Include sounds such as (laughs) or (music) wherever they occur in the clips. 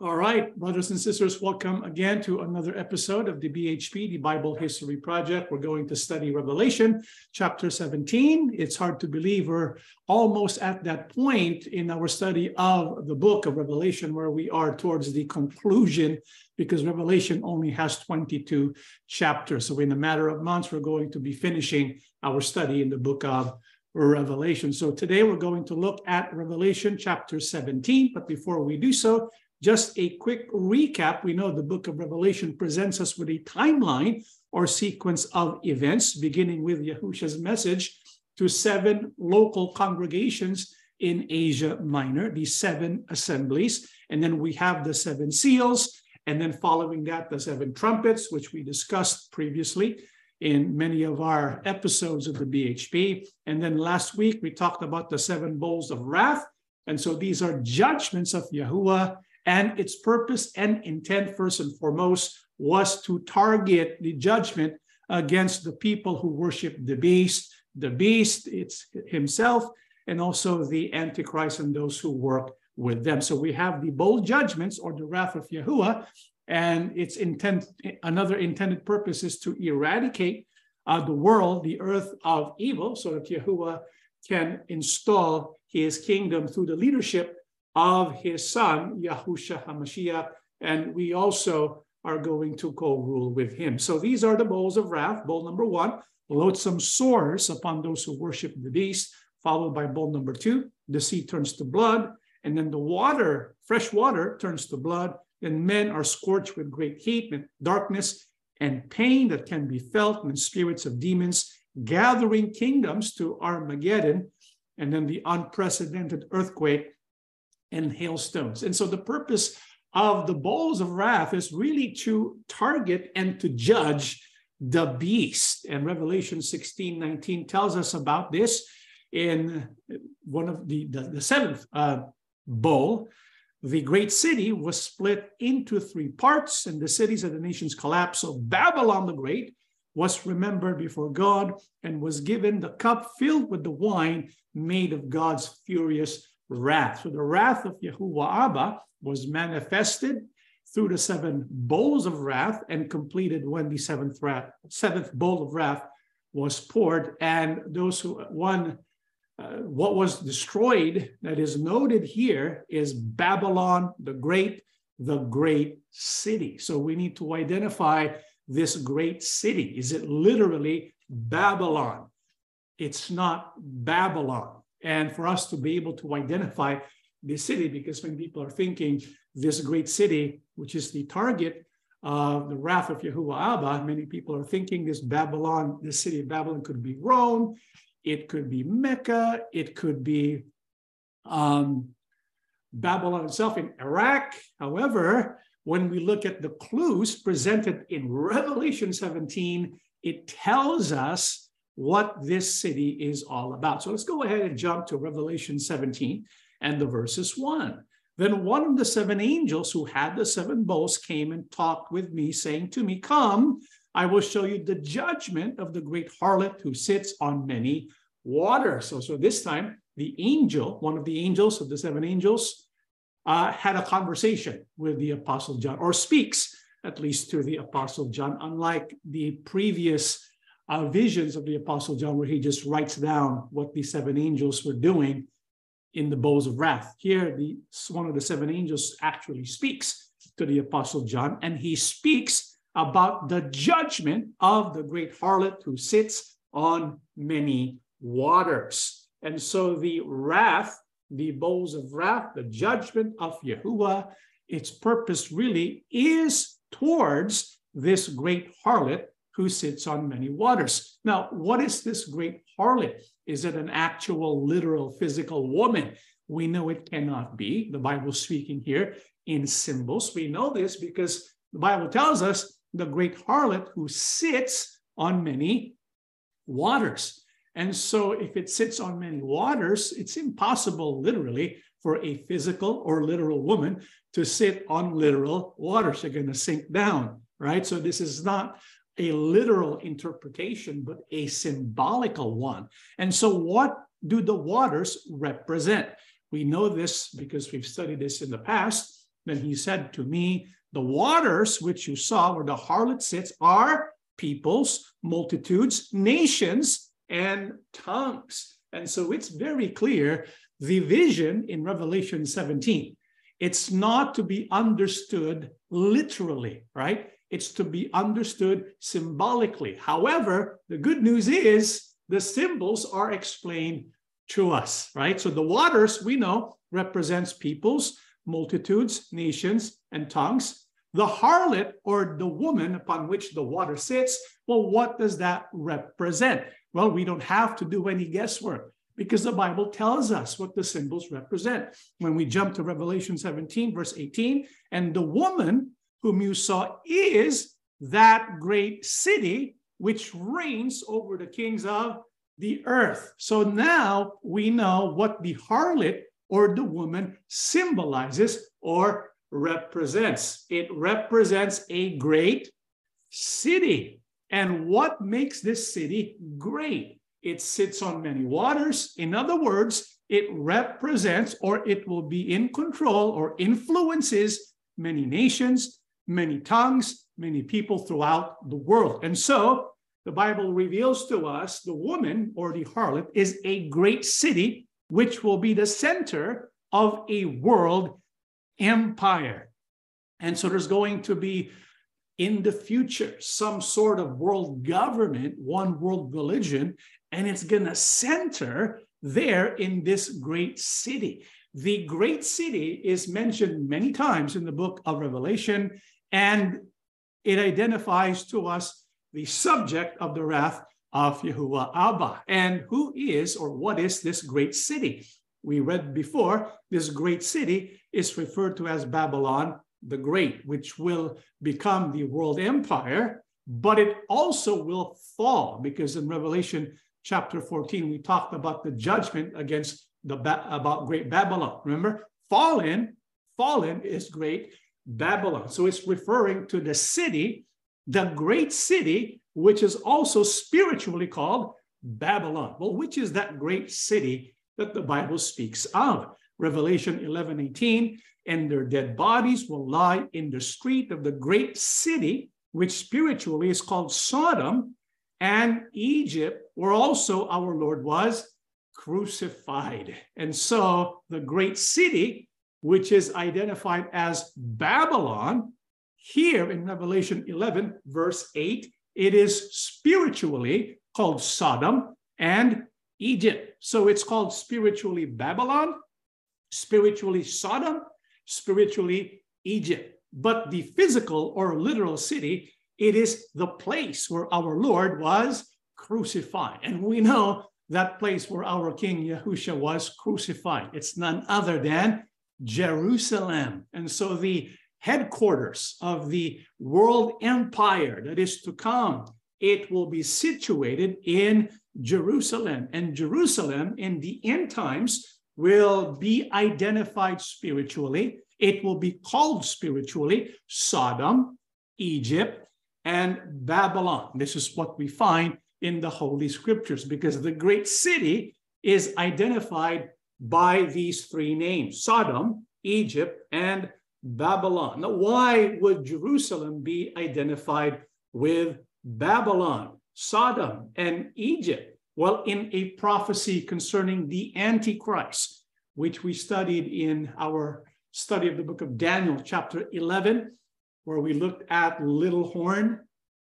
All right, brothers and sisters, welcome again to another episode of the BHP, the Bible History Project. We're going to study Revelation chapter 17. It's hard to believe we're almost at that point in our study of the book of Revelation where we are towards the conclusion because Revelation only has 22 chapters. So, in a matter of months, we're going to be finishing our study in the book of Revelation. So, today we're going to look at Revelation chapter 17. But before we do so, just a quick recap. We know the book of Revelation presents us with a timeline or sequence of events, beginning with Yahusha's message to seven local congregations in Asia Minor, the seven assemblies. And then we have the seven seals. And then following that, the seven trumpets, which we discussed previously in many of our episodes of the BHP. And then last week, we talked about the seven bowls of wrath. And so these are judgments of Yahuwah and its purpose and intent, first and foremost, was to target the judgment against the people who worship the beast, the beast it's himself, and also the Antichrist and those who work with them. So we have the bold judgments or the wrath of Yahuwah, and its intent, another intended purpose is to eradicate uh, the world, the earth of evil, so that Yahuwah can install his kingdom through the leadership of his son, Yahusha HaMashiach, and we also are going to co-rule with him. So these are the bowls of wrath. Bowl number one, loathsome sores upon those who worship the beast, followed by bowl number two, the sea turns to blood, and then the water, fresh water, turns to blood, and men are scorched with great heat and darkness and pain that can be felt when spirits of demons gathering kingdoms to Armageddon, and then the unprecedented earthquake and hailstones. And so the purpose of the bowls of wrath is really to target and to judge the beast. And Revelation 16 19 tells us about this in one of the, the, the seventh uh, bowl. The great city was split into three parts, and the cities of the nations collapsed. So Babylon the Great was remembered before God and was given the cup filled with the wine made of God's furious wrath. So the wrath of Yahuwah Abba was manifested through the seven bowls of wrath and completed when the seventh wrath, seventh bowl of wrath was poured. And those who one uh, what was destroyed that is noted here is Babylon the Great, the great city. So we need to identify this great city. Is it literally Babylon? It's not Babylon and for us to be able to identify the city, because when people are thinking this great city, which is the target of the wrath of Yahuwah Abba, many people are thinking this Babylon, this city of Babylon could be Rome, it could be Mecca, it could be um, Babylon itself in Iraq. However, when we look at the clues presented in Revelation 17, it tells us what this city is all about. So let's go ahead and jump to Revelation 17 and the verses 1. Then one of the seven angels who had the seven bowls came and talked with me, saying to me, Come, I will show you the judgment of the great harlot who sits on many waters. So, so this time, the angel, one of the angels of the seven angels, uh, had a conversation with the Apostle John, or speaks at least to the Apostle John, unlike the previous uh, visions of the Apostle John, where he just writes down what the seven angels were doing in the bowls of wrath. Here, the one of the seven angels actually speaks to the Apostle John, and he speaks about the judgment of the great harlot who sits on many waters. And so the wrath, the bowls of wrath, the judgment of Yahuwah, its purpose really is towards this great harlot who sits on many waters. Now, what is this great harlot? Is it an actual, literal, physical woman? We know it cannot be. The Bible speaking here in symbols. We know this because the Bible tells us the great harlot who sits on many waters. And so, if it sits on many waters, it's impossible, literally, for a physical or literal woman to sit on literal waters. They're going to sink down, right? So, this is not a literal interpretation, but a symbolical one. And so, what do the waters represent? We know this because we've studied this in the past. Then he said to me, The waters which you saw where the harlot sits are peoples, multitudes, nations, and tongues. And so it's very clear the vision in Revelation 17. It's not to be understood literally, right? It's to be understood symbolically. However, the good news is the symbols are explained to us, right? So the waters we know represents peoples, multitudes, nations, and tongues. The harlot or the woman upon which the water sits, well, what does that represent? Well, we don't have to do any guesswork because the Bible tells us what the symbols represent. When we jump to Revelation 17, verse 18, and the woman whom you saw is that great city which reigns over the kings of the earth. So now we know what the harlot or the woman symbolizes or represents. It represents a great city. And what makes this city great? It sits on many waters. In other words, it represents or it will be in control or influences many nations, many tongues, many people throughout the world. And so the Bible reveals to us the woman or the harlot is a great city, which will be the center of a world empire. And so there's going to be in the future some sort of world government, one world religion, and it's going to center there in this great city. The great city is mentioned many times in the book of Revelation, and it identifies to us the subject of the wrath of Yahuwah Abba. And who is or what is this great city? We read before, this great city is referred to as Babylon the Great, which will become the world empire, but it also will fall because in Revelation chapter 14, we talked about the judgment against the about great Babylon. Remember, fallen, fallen is great Babylon. So it's referring to the city the great city, which is also spiritually called Babylon. Well, which is that great city that the Bible speaks of? Revelation 11 18, and their dead bodies will lie in the street of the great city, which spiritually is called Sodom and Egypt, where also our Lord was crucified. And so the great city, which is identified as Babylon, here in Revelation 11, verse 8, it is spiritually called Sodom and Egypt. So it's called spiritually Babylon, spiritually Sodom, spiritually Egypt. But the physical or literal city, it is the place where our Lord was crucified. And we know that place where our King Yahusha was crucified. It's none other than Jerusalem. And so the headquarters of the world empire that is to come. It will be situated in Jerusalem. And Jerusalem in the end times will be identified spiritually. It will be called spiritually Sodom, Egypt, and Babylon. This is what we find in the Holy Scriptures because the great city is identified by these three names Sodom, Egypt, and Babylon. Now, why would Jerusalem be identified with Babylon, Sodom, and Egypt? Well, in a prophecy concerning the Antichrist, which we studied in our study of the book of Daniel, chapter 11, where we looked at little horn,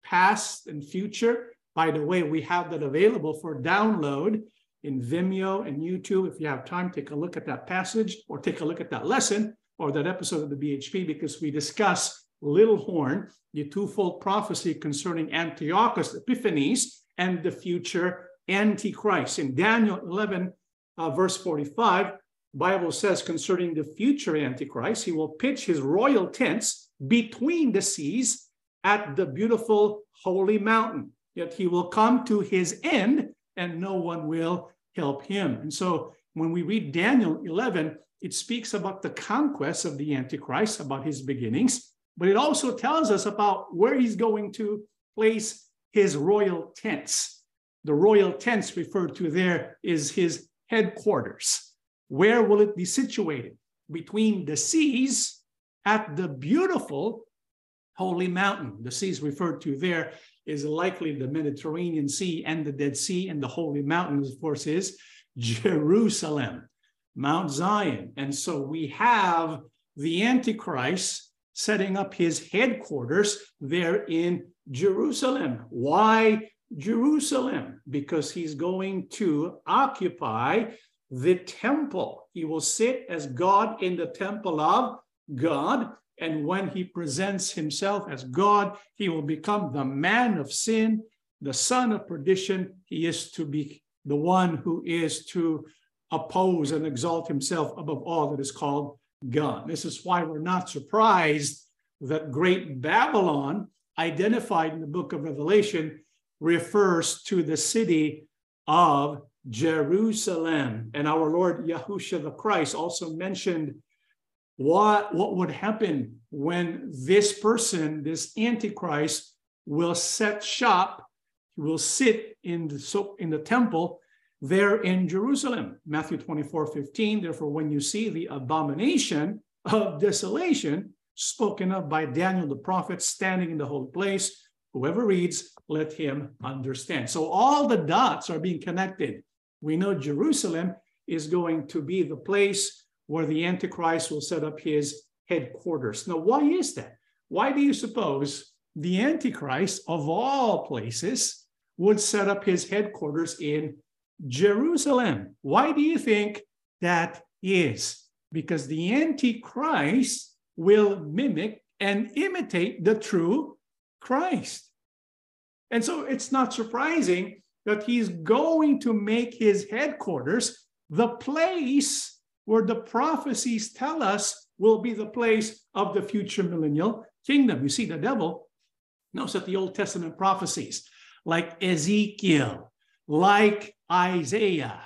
past and future. By the way, we have that available for download in Vimeo and YouTube. If you have time, take a look at that passage or take a look at that lesson or that episode of the BHP because we discuss Little Horn, the twofold prophecy concerning Antiochus Epiphanes and the future Antichrist. In Daniel 11, uh, verse 45, Bible says concerning the future Antichrist, he will pitch his royal tents between the seas at the beautiful holy mountain. Yet he will come to his end and no one will help him. And so when we read Daniel 11, it speaks about the conquest of the Antichrist, about his beginnings, but it also tells us about where he's going to place his royal tents. The royal tents referred to there is his headquarters. Where will it be situated? Between the seas at the beautiful holy mountain. The seas referred to there is likely the Mediterranean Sea and the Dead Sea, and the holy Mountains, of course, is Jerusalem, Mount Zion. And so we have the Antichrist setting up his headquarters there in Jerusalem. Why Jerusalem? Because he's going to occupy the temple. He will sit as God in the temple of God. And when he presents himself as God, he will become the man of sin, the son of perdition. He is to be the one who is to oppose and exalt himself above all that is called God. This is why we're not surprised that great Babylon, identified in the book of Revelation, refers to the city of Jerusalem. And our Lord Yahushua the Christ also mentioned what, what would happen when this person, this Antichrist, will set shop, will sit in the, so in the temple there in Jerusalem. Matthew 24, 15. Therefore, when you see the abomination of desolation spoken of by Daniel the prophet standing in the holy place, whoever reads, let him understand. So all the dots are being connected. We know Jerusalem is going to be the place where the Antichrist will set up his headquarters. Now, why is that? Why do you suppose the Antichrist, of all places, would set up his headquarters in Jerusalem? Why do you think that is? Because the Antichrist will mimic and imitate the true Christ. And so it's not surprising that he's going to make his headquarters the place where the prophecies tell us will be the place of the future millennial kingdom. You see, the devil knows that the Old Testament prophecies, like Ezekiel, like Isaiah,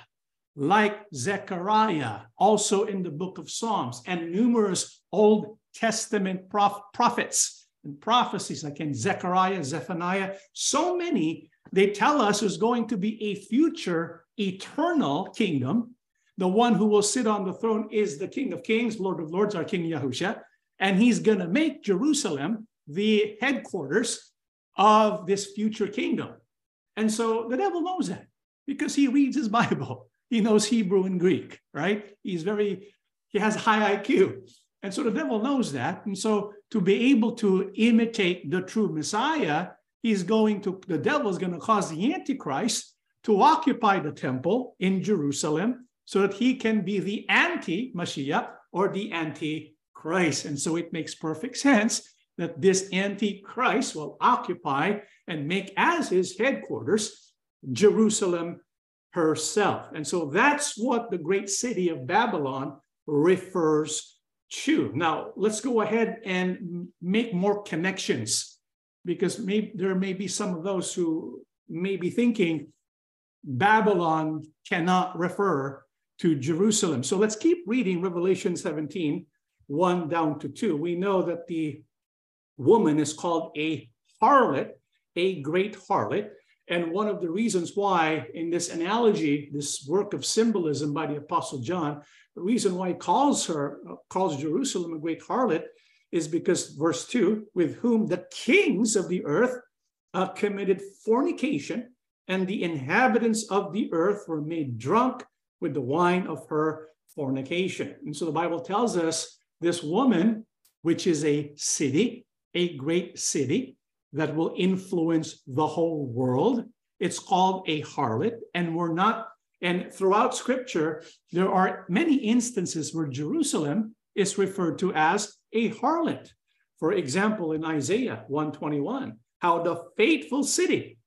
like Zechariah, also in the book of Psalms, and numerous Old Testament prof- prophets and prophecies, like in Zechariah, Zephaniah, so many, they tell us there's going to be a future eternal kingdom the one who will sit on the throne is the King of Kings, Lord of Lords, our King Yahusha. And he's going to make Jerusalem the headquarters of this future kingdom. And so the devil knows that because he reads his Bible. He knows Hebrew and Greek, right? He's very, he has high IQ. And so the devil knows that. And so to be able to imitate the true Messiah, he's going to, the devil is going to cause the Antichrist to occupy the temple in Jerusalem so that he can be the anti Mashiach or the anti Christ. And so it makes perfect sense that this anti Christ will occupy and make as his headquarters Jerusalem herself. And so that's what the great city of Babylon refers to. Now, let's go ahead and make more connections because there may be some of those who may be thinking Babylon cannot refer to Jerusalem. So let's keep reading Revelation 17, 1 down to 2. We know that the woman is called a harlot, a great harlot. And one of the reasons why, in this analogy, this work of symbolism by the Apostle John, the reason why he calls her, calls Jerusalem a great harlot, is because verse 2 with whom the kings of the earth uh, committed fornication, and the inhabitants of the earth were made drunk with the wine of her fornication. And so the Bible tells us this woman, which is a city, a great city that will influence the whole world, it's called a harlot. And we're not, and throughout scripture, there are many instances where Jerusalem is referred to as a harlot. For example, in Isaiah 121, how the faithful city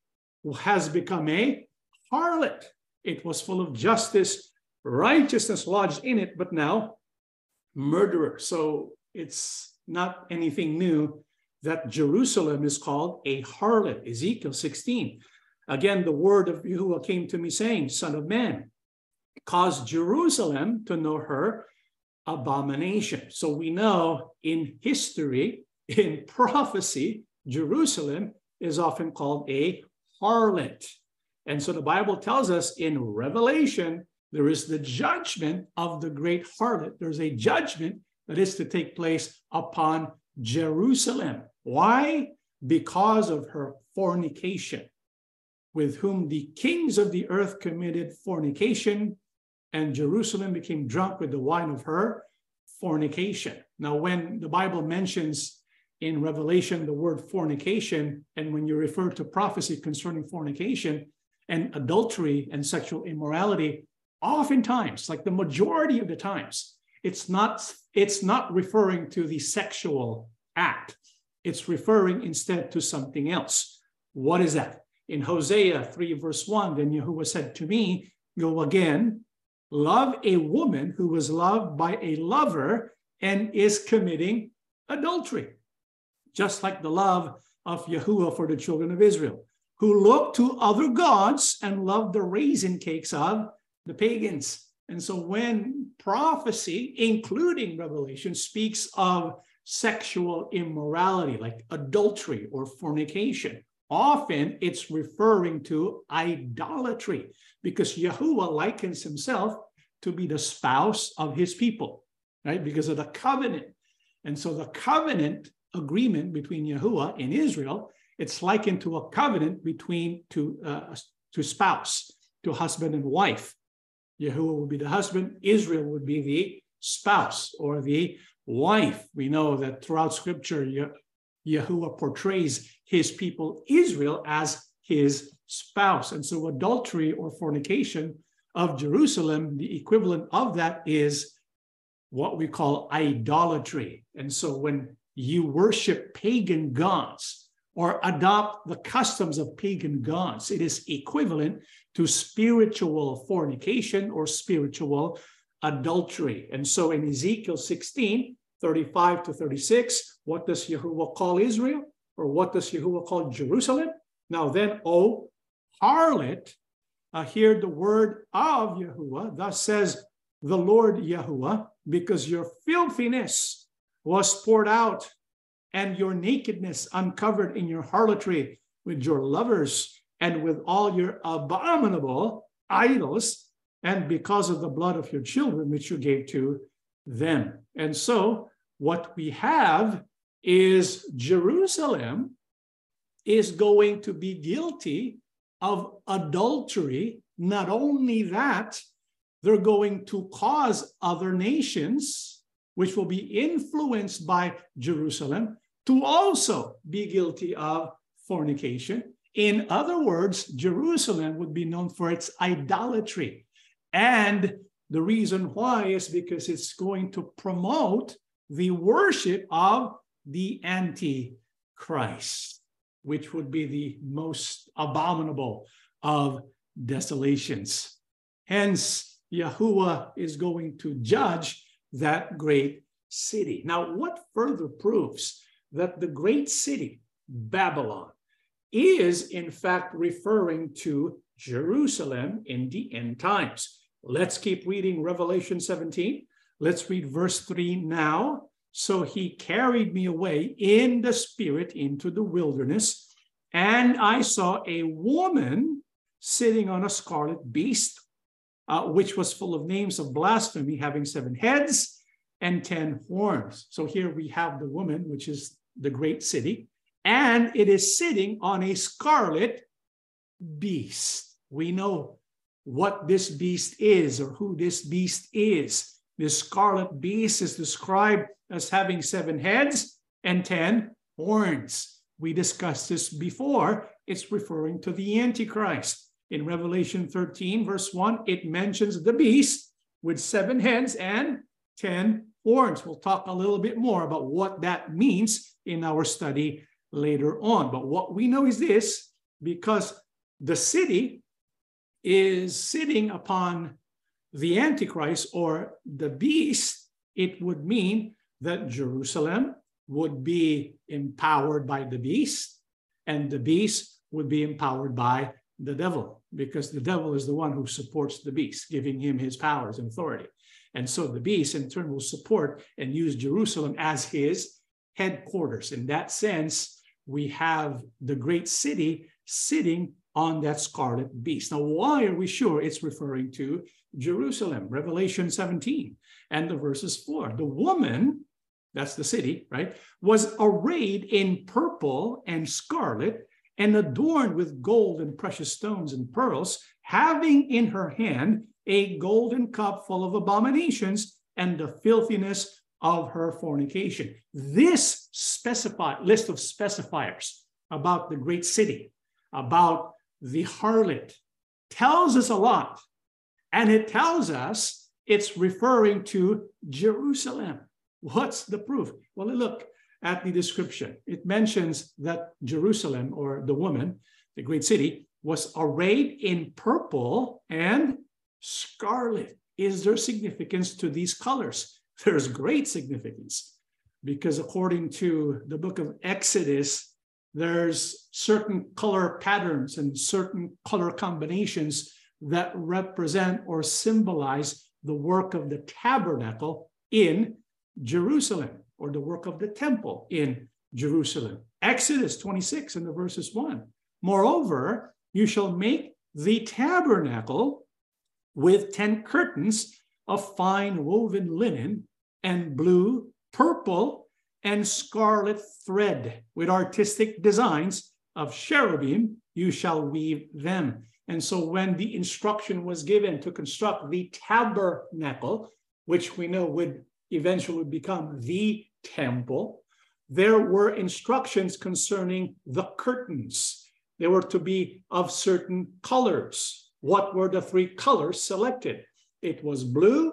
has become a harlot. It was full of justice, righteousness lodged in it, but now murderer. So it's not anything new that Jerusalem is called a harlot, Ezekiel 16. Again, the word of Yahuwah came to me saying, Son of man, cause Jerusalem to know her abomination. So we know in history, in prophecy, Jerusalem is often called a harlot. And so the Bible tells us in Revelation, there is the judgment of the great harlot. There's a judgment that is to take place upon Jerusalem. Why? Because of her fornication, with whom the kings of the earth committed fornication, and Jerusalem became drunk with the wine of her fornication. Now, when the Bible mentions in Revelation the word fornication, and when you refer to prophecy concerning fornication and adultery and sexual immorality, oftentimes, like the majority of the times, it's not it's not referring to the sexual act. It's referring instead to something else. What is that? In Hosea 3, verse 1, then Yahuwah said to me, Go again, love a woman who was loved by a lover and is committing adultery, just like the love of Yahuwah for the children of Israel, who looked to other gods and loved the raisin cakes of the pagans. And so when prophecy, including Revelation, speaks of sexual immorality, like adultery or fornication, often it's referring to idolatry because Yahuwah likens himself to be the spouse of his people, right? Because of the covenant. And so the covenant agreement between Yahuwah and Israel, it's likened to a covenant between two, uh, to spouse, to husband and wife. Yahuwah would be the husband, Israel would be the spouse or the wife. We know that throughout scripture, Yahuwah portrays his people, Israel, as his spouse. And so adultery or fornication of Jerusalem, the equivalent of that is what we call idolatry. And so when you worship pagan gods or adopt the customs of pagan gods, it is equivalent to spiritual fornication or spiritual adultery. And so in Ezekiel 16, 35 to 36, what does Yahuwah call Israel? Or what does Yahuwah call Jerusalem? Now then, O harlot, uh, hear the word of Yahuwah. Thus says the Lord Yahuwah, because your filthiness was poured out and your nakedness uncovered in your harlotry with your lovers and with all your abominable idols, and because of the blood of your children, which you gave to them. And so, what we have is Jerusalem is going to be guilty of adultery. Not only that, they're going to cause other nations, which will be influenced by Jerusalem, to also be guilty of fornication. In other words, Jerusalem would be known for its idolatry. And the reason why is because it's going to promote the worship of the Antichrist, which would be the most abominable of desolations. Hence, Yahuwah is going to judge that great city. Now, what further proves that the great city, Babylon, is in fact referring to Jerusalem in the end times. Let's keep reading Revelation 17. Let's read verse 3 now. So he carried me away in the spirit into the wilderness, and I saw a woman sitting on a scarlet beast, uh, which was full of names of blasphemy, having seven heads and ten horns. So here we have the woman, which is the great city, and it is sitting on a scarlet beast. We know what this beast is or who this beast is. This scarlet beast is described as having seven heads and ten horns. We discussed this before. It's referring to the Antichrist. In Revelation 13, verse 1, it mentions the beast with seven heads and ten horns. We'll talk a little bit more about what that means in our study later on. But what we know is this because the city is sitting upon the Antichrist or the beast, it would mean that Jerusalem would be empowered by the beast, and the beast would be empowered by the devil, because the devil is the one who supports the beast, giving him his powers and authority. And so the beast, in turn, will support and use Jerusalem as his headquarters. In that sense, we have the great city sitting on that scarlet beast. Now, why are we sure it's referring to Jerusalem? Revelation 17. and the verses 4. The woman, that's the city, right, was arrayed in purple and scarlet and adorned with gold and precious stones and pearls, having in her hand a golden cup full of abominations and the filthiness of her fornication. This specified list of specifiers about the great city, about the harlot, tells us a lot. And it tells us it's referring to Jerusalem. What's the proof? Well, look at the description. It mentions that Jerusalem, or the woman, the great city, was arrayed in purple and scarlet. Is there significance to these colors? (laughs) There's great significance because according to the book of Exodus, there's certain color patterns and certain color combinations that represent or symbolize the work of the tabernacle in Jerusalem or the work of the temple in Jerusalem. Exodus 26 and the verses 1. Moreover, you shall make the tabernacle with 10 curtains of fine woven linen and blue, purple, and scarlet thread with artistic designs of cherubim, you shall weave them. And so when the instruction was given to construct the tabernacle, which we know would eventually become the temple, there were instructions concerning the curtains. They were to be of certain colors. What were the three colors selected? It was blue,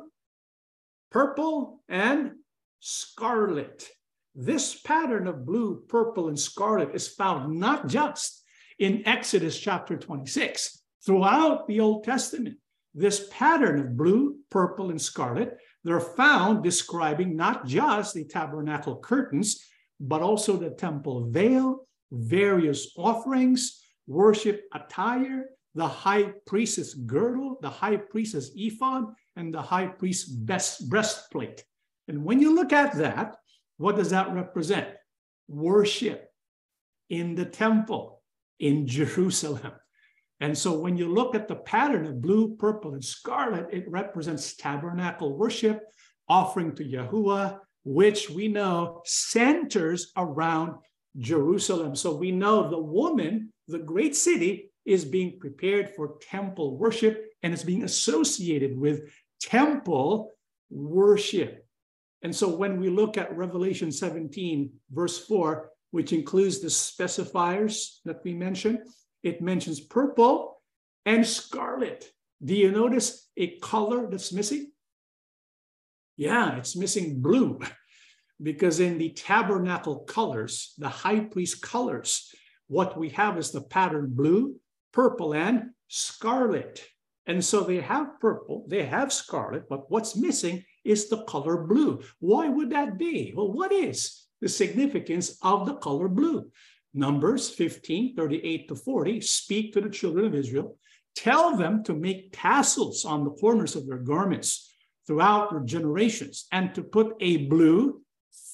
purple, and scarlet. This pattern of blue, purple, and scarlet is found not just in Exodus chapter 26, throughout the Old Testament. This pattern of blue, purple, and scarlet, they're found describing not just the tabernacle curtains, but also the temple veil, various offerings, worship attire, the high priestess girdle, the high priestess ephod, and the high priest's best breastplate. And when you look at that, what does that represent? Worship in the temple in Jerusalem. And so when you look at the pattern of blue, purple, and scarlet, it represents tabernacle worship, offering to Yahuwah, which we know centers around Jerusalem. So we know the woman, the great city, is being prepared for temple worship and it's being associated with temple worship. And so when we look at Revelation 17, verse 4, which includes the specifiers that we mentioned, it mentions purple and scarlet. Do you notice a color that's missing? Yeah, it's missing blue (laughs) because in the tabernacle colors, the high priest colors, what we have is the pattern blue, purple, and scarlet. And so they have purple, they have scarlet, but what's missing is the color blue. Why would that be? Well, what is the significance of the color blue? Numbers 15, 38 to 40 speak to the children of Israel, tell them to make tassels on the corners of their garments throughout their generations, and to put a blue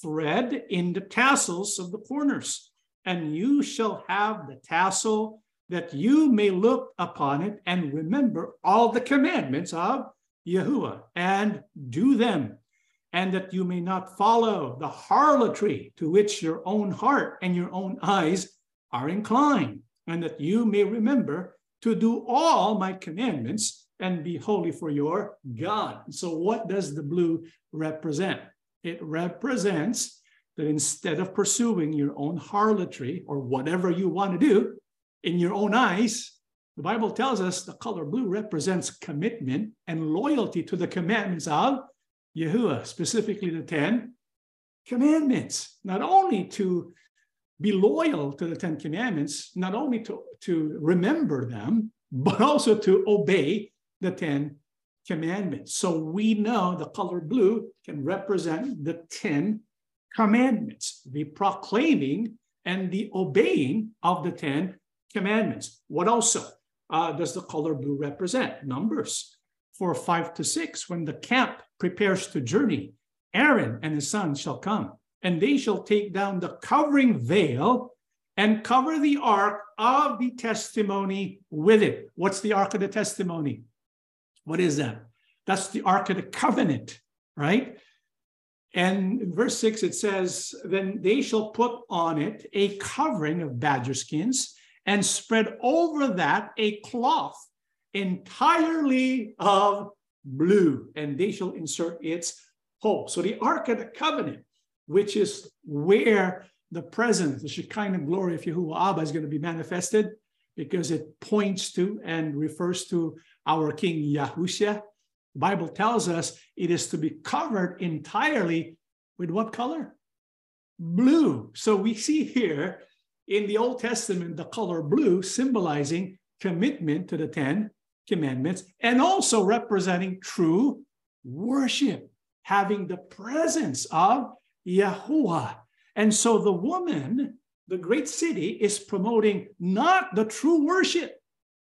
thread in the tassels of the corners. And you shall have the tassel that you may look upon it and remember all the commandments of Yahuwah and do them, and that you may not follow the harlotry to which your own heart and your own eyes are inclined, and that you may remember to do all my commandments and be holy for your God. So, what does the blue represent? It represents that instead of pursuing your own harlotry or whatever you want to do, in your own eyes, the Bible tells us the color blue represents commitment and loyalty to the commandments of Yahuwah, specifically the 10 commandments. Not only to be loyal to the 10 commandments, not only to, to remember them, but also to obey the 10 commandments. So we know the color blue can represent the 10 commandments, the proclaiming and the obeying of the 10 commandments. What also uh, does the color blue represent? Numbers For five to six. When the camp prepares to journey, Aaron and his sons shall come, and they shall take down the covering veil and cover the ark of the testimony with it. What's the ark of the testimony? What is that? That's the ark of the covenant. right? And in verse 6, it says, Then they shall put on it a covering of badger skins and spread over that a cloth entirely of blue, and they shall insert its hole. So the Ark of the Covenant, which is where the presence, the Shekinah glory of Yahuwah Abba is going to be manifested, because it points to and refers to our King Yahushua. The Bible tells us it is to be covered entirely with what color? Blue. So we see here in the Old Testament the color blue symbolizing commitment to the Ten Commandments and also representing true worship, having the presence of Yahuwah. And so the woman, the great city, is promoting not the true worship,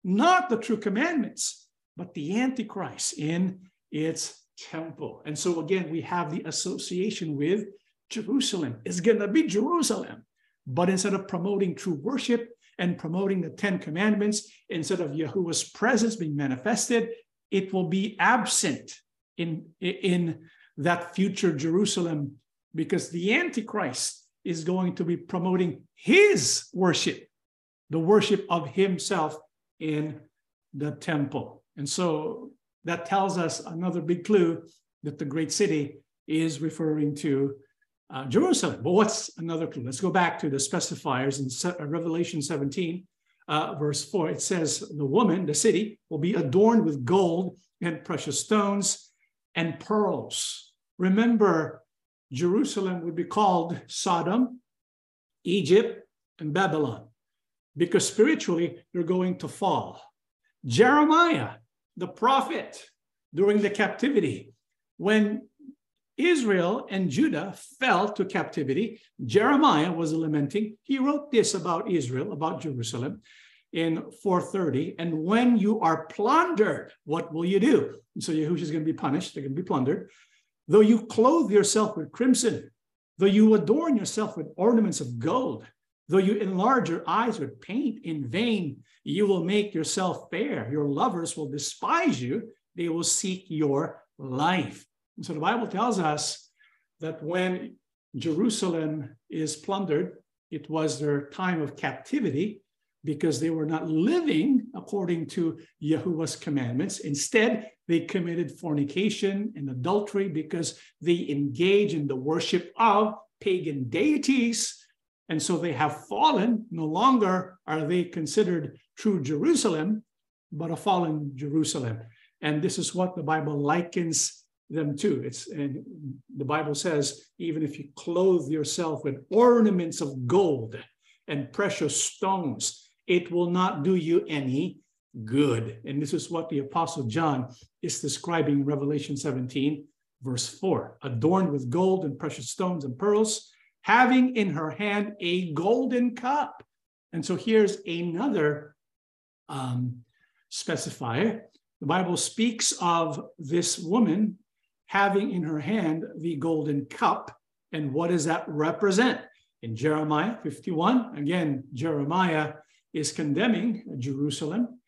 not the true commandments, but the Antichrist in its temple. And so again, we have the association with Jerusalem. It's going to be Jerusalem. But instead of promoting true worship and promoting the Ten Commandments, instead of Yahuwah's presence being manifested, it will be absent in, in that future Jerusalem because the Antichrist is going to be promoting his worship, the worship of himself in the temple. And so that tells us another big clue that the great city is referring to uh, Jerusalem. But what's another clue? Let's go back to the specifiers in Se- uh, Revelation 17, uh, verse 4. It says, The woman, the city, will be adorned with gold and precious stones and pearls. Remember, Jerusalem would be called Sodom, Egypt, and Babylon, because spiritually they're going to fall. Jeremiah, the prophet, during the captivity, when Israel and Judah fell to captivity. Jeremiah was lamenting. He wrote this about Israel, about Jerusalem in 430. And when you are plundered, what will you do? And so Yahushua is going to be punished. They're going to be plundered. Though you clothe yourself with crimson, though you adorn yourself with ornaments of gold, though you enlarge your eyes with paint in vain, you will make yourself fair. Your lovers will despise you. They will seek your life. And so the Bible tells us that when Jerusalem is plundered, it was their time of captivity because they were not living according to Yahuwah's commandments. Instead, they committed fornication and adultery because they engage in the worship of pagan deities. And so they have fallen. No longer are they considered true Jerusalem, but a fallen Jerusalem. And this is what the Bible likens them too. It's and the Bible says, even if you clothe yourself with ornaments of gold and precious stones, it will not do you any good. And this is what the Apostle John is describing in Revelation 17, verse 4 adorned with gold and precious stones and pearls, having in her hand a golden cup. And so here's another um, specifier. The Bible speaks of this woman having in her hand the golden cup. And what does that represent? In Jeremiah 51, again, Jeremiah is condemning Jerusalem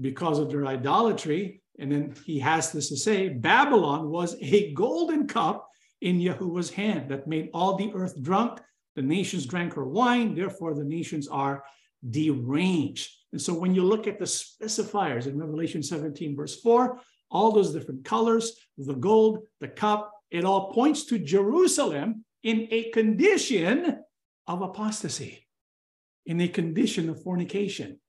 because of their idolatry. And then he has this to say Babylon was a golden cup in Yahuwah's hand that made all the earth drunk. The nations drank her wine, therefore, the nations are deranged. And so when you look at the specifiers in Revelation 17, verse 4, all those different colors, the gold, the cup, it all points to Jerusalem in a condition of apostasy, in a condition of fornication.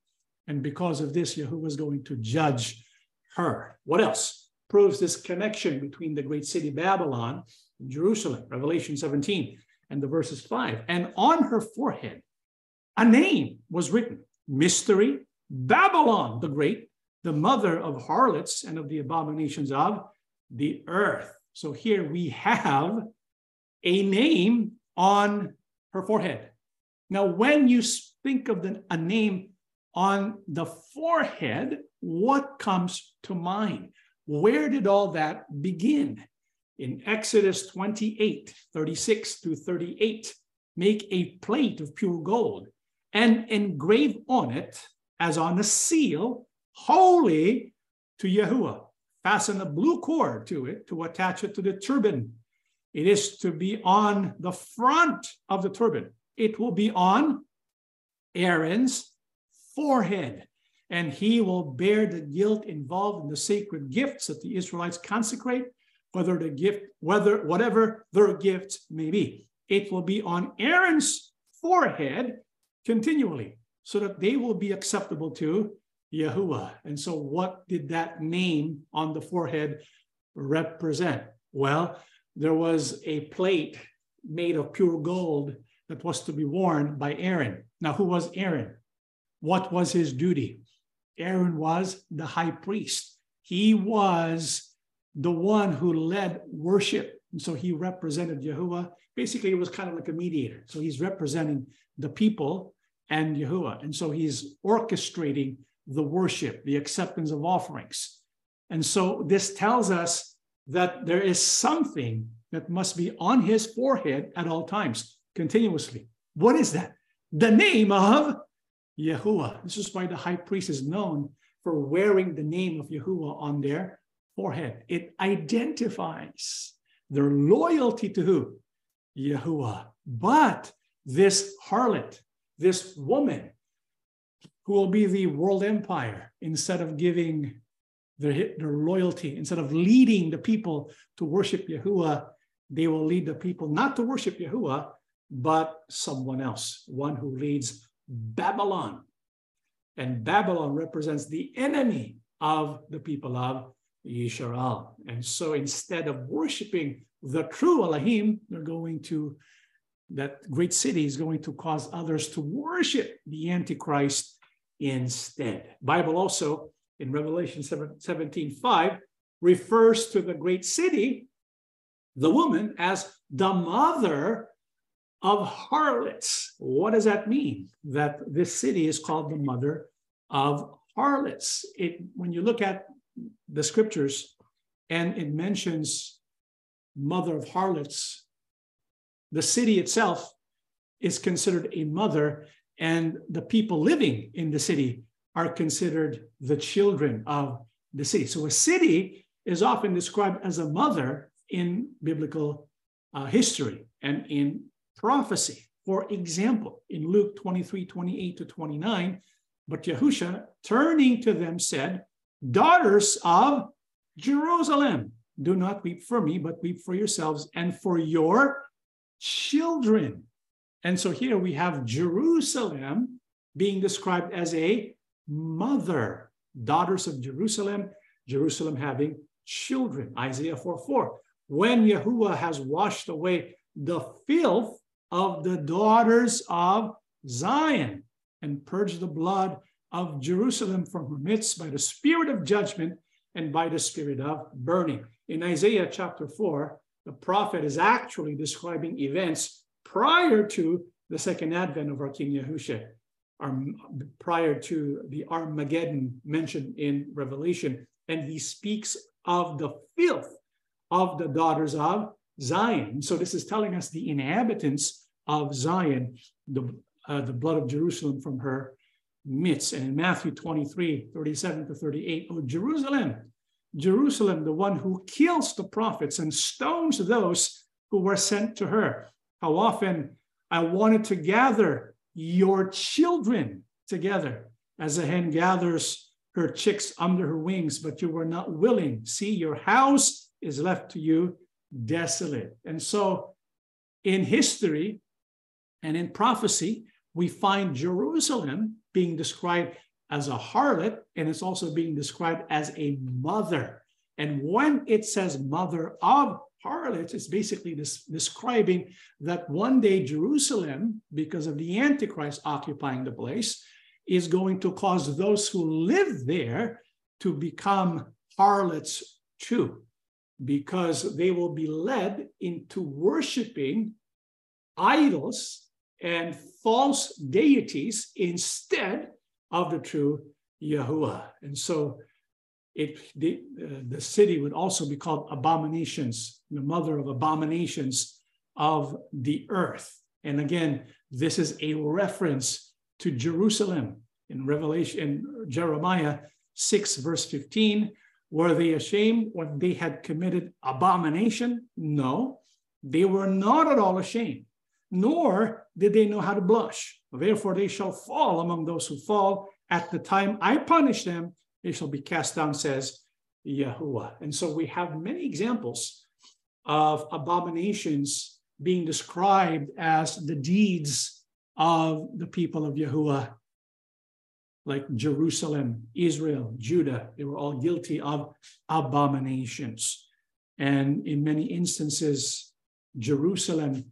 And because of this, Yahuwah is going to judge her. What else proves this connection between the great city Babylon and Jerusalem? Revelation 17 and the verses 5. And on her forehead, a name was written Mystery, Babylon the Great, the mother of harlots and of the abominations of the earth. So here we have a name on her forehead. Now, when you think of the, a name on the forehead, what comes to mind? Where did all that begin? In Exodus 28, 36 through 38, make a plate of pure gold and engrave on it, as on a seal, holy to Yahuwah. Fasten a blue cord to it to attach it to the turban. It is to be on the front of the turban. It will be on Aaron's forehead, and he will bear the guilt involved in the sacred gifts that the Israelites consecrate, whether the gift, whether whatever their gifts may be. It will be on Aaron's forehead continually, so that they will be acceptable to Yahuwah. And so, what did that name on the forehead represent? Well, there was a plate made of pure gold that was to be worn by Aaron. Now, who was Aaron? What was his duty? Aaron was the high priest. He was the one who led worship. And so he represented Yahuwah. Basically, it was kind of like a mediator. So he's representing the people and Yahuwah. And so he's orchestrating the worship, the acceptance of offerings. And so this tells us that there is something that must be on his forehead at all times, continuously. What is that? The name of Yahuwah. This is why the high priest is known for wearing the name of Yahuwah on their forehead. It identifies their loyalty to who? Yahuwah. But this harlot, this woman, who will be the world empire instead of giving their, their loyalty, instead of leading the people to worship Yahuwah, they will lead the people not to worship Yahuwah, but someone else, one who leads Babylon. And Babylon represents the enemy of the people of Yisrael. And so instead of worshiping the true Elohim, they're going to, that great city is going to cause others to worship the Antichrist instead. Bible also in Revelation 17, 5 refers to the great city, the woman, as the mother of harlots. What does that mean? That this city is called the mother of harlots. It, when you look at the scriptures and it mentions mother of harlots, the city itself is considered a mother, and the people living in the city are considered the children of the city. So a city is often described as a mother in biblical uh, history and in prophecy. For example, in Luke 23 28 to 29, but Yahusha, turning to them, said, Daughters of Jerusalem, do not weep for me, but weep for yourselves and for your children. And so here we have Jerusalem being described as a mother, daughters of Jerusalem, Jerusalem having children. Isaiah 4 4. When Yahuwah has washed away the filth of the daughters of Zion and purged the blood of Jerusalem from her midst by the spirit of judgment and by the spirit of burning. In Isaiah chapter 4, the prophet is actually describing events prior to the second advent of our King Yahushua, prior to the Armageddon mentioned in Revelation. And he speaks of the filth of the daughters of Zion. So this is telling us the inhabitants of Zion, the, uh, the blood of Jerusalem from her midst. And in Matthew 23, 37 to 38, oh, Jerusalem, Jerusalem, the one who kills the prophets and stones those who were sent to her. How often I wanted to gather your children together as a hen gathers her chicks under her wings, but you were not willing. See, your house is left to you desolate. And so in history and in prophecy, we find Jerusalem being described as a harlot, and it's also being described as a mother. And when it says mother of harlots, it's basically this, describing that one day Jerusalem, because of the Antichrist occupying the place, is going to cause those who live there to become harlots too, because they will be led into worshiping idols and false deities instead of the true Yahuwah. And so it the, uh, the city would also be called abominations, the mother of abominations of the earth. And again, this is a reference to Jerusalem in Revelation, in Jeremiah 6, verse 15. Were they ashamed when they had committed abomination? No, they were not at all ashamed, nor did they know how to blush. Therefore, they shall fall among those who fall. At the time I punish them, they shall be cast down, says Yahuwah. And so we have many examples of abominations being described as the deeds of the people of Yahuwah, like Jerusalem, Israel, Judah. They were all guilty of abominations. And in many instances, Jerusalem,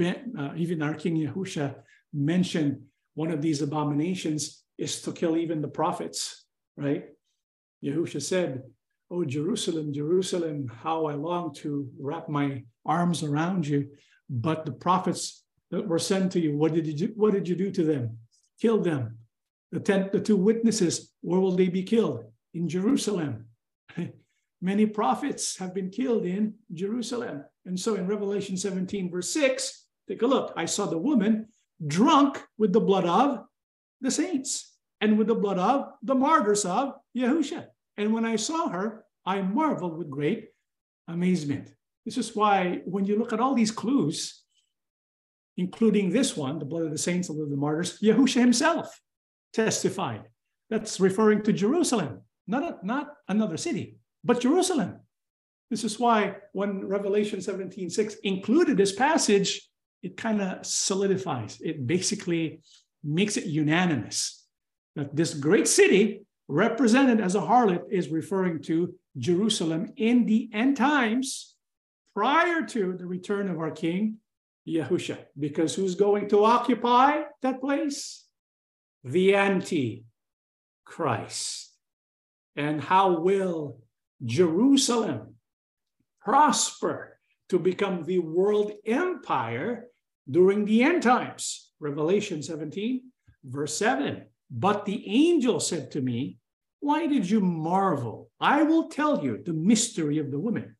uh, even our King Yahusha mentioned one of these abominations is to kill even the prophets, right? Yahusha said, Oh, Jerusalem, Jerusalem, how I long to wrap my arms around you. But the prophets that were sent to you, what did you do? What did you do to them? Kill them. The, ten, the two witnesses, where will they be killed? In Jerusalem. (laughs) Many prophets have been killed in Jerusalem. And so in Revelation 17, verse 6, take a look. I saw the woman drunk with the blood of the saints and with the blood of the martyrs of Yahusha. And when I saw her, I marveled with great amazement. This is why, when you look at all these clues, including this one, the blood of the saints, the blood of the martyrs, Yahusha himself testified. That's referring to Jerusalem, not, a, not another city, but Jerusalem. This is why when Revelation 17 6 included this passage, it kind of solidifies, it basically makes it unanimous that this great city represented as a harlot is referring to Jerusalem in the end times prior to the return of our King Yahusha. Because who's going to occupy that place? The Antichrist. And how will Jerusalem prosper to become the world empire during the end times? Revelation 17, verse 7. But the angel said to me, Why did you marvel? I will tell you the mystery of the woman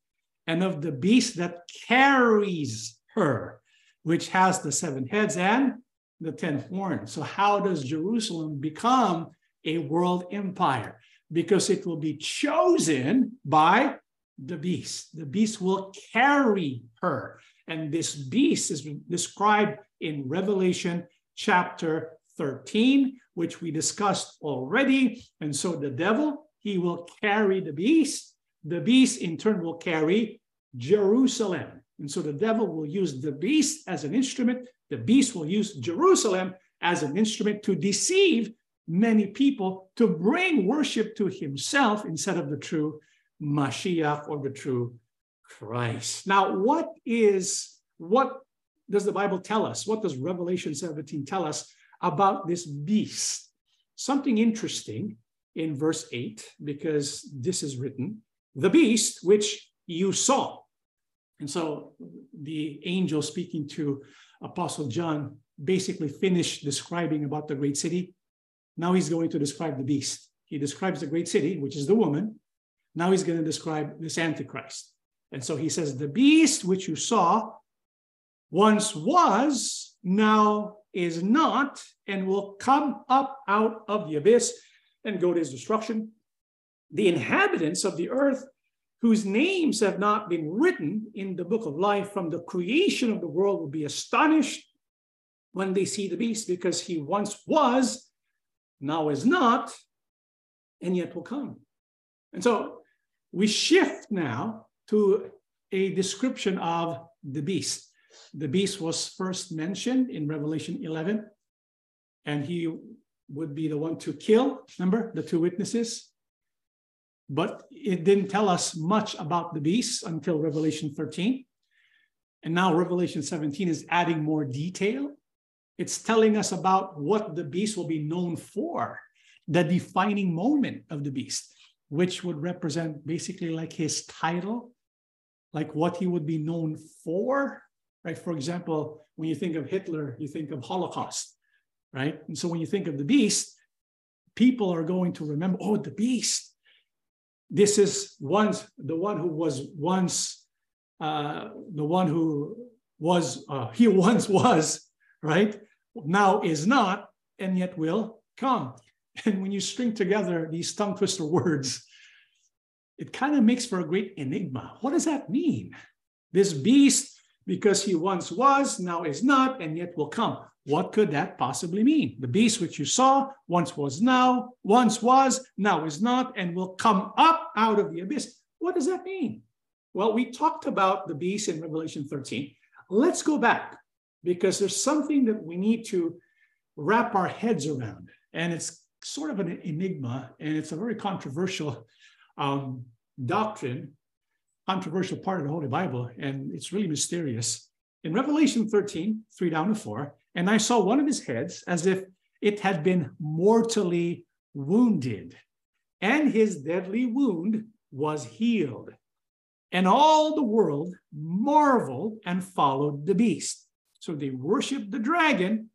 and of the beast that carries her, which has the seven heads and the ten horns. So, how does Jerusalem become a world empire? Because it will be chosen by the beast. The beast will carry her. And this beast is described in Revelation chapter 13, which we discussed already. And so the devil, he will carry the beast. The beast in turn will carry Jerusalem. And so the devil will use the beast as an instrument. The beast will use Jerusalem as an instrument to deceive many people to bring worship to himself instead of the true Mashiach or the true Christ. Now, what is, what does the Bible tell us? What does Revelation 17 tell us about this beast. Something interesting in verse 8, because this is written, the beast which you saw. And so the angel speaking to Apostle John basically finished describing about the great city. Now he's going to describe the beast. He describes the great city, which is the woman. Now he's going to describe this Antichrist. And so he says, The beast which you saw once was, now is not and will come up out of the abyss and go to his destruction. The inhabitants of the earth, whose names have not been written in the book of life from the creation of the world, will be astonished when they see the beast, because he once was, now is not, and yet will come. And so we shift now to a description of the beast. The beast was first mentioned in Revelation 11, and he would be the one to kill, remember, the two witnesses. But it didn't tell us much about the beast until Revelation 13. And now Revelation 17 is adding more detail. It's telling us about what the beast will be known for, the defining moment of the beast, which would represent basically like his title, like what he would be known for right? For example, when you think of Hitler, you think of Holocaust, right? And so when you think of the beast, people are going to remember, oh, the beast. This is once the one who was once uh, the one who was uh, he once was, right? Now is not, and yet will come. (laughs) And when you string together these tongue twister words, it kind of makes for a great enigma. What does that mean? This beast, because he once was, now is not, and yet will come. What could that possibly mean? The beast which you saw once was now, once was, now is not, and will come up out of the abyss. What does that mean? Well, we talked about the beast in Revelation 13. Let's go back because there's something that we need to wrap our heads around. And it's sort of an enigma, and it's a very controversial um, doctrine, controversial part of the Holy Bible, and it's really mysterious. In Revelation 13, 3 down to 4, and I saw one of his heads as if it had been mortally wounded, and his deadly wound was healed. And all the world marveled and followed the beast. So they worshiped the dragon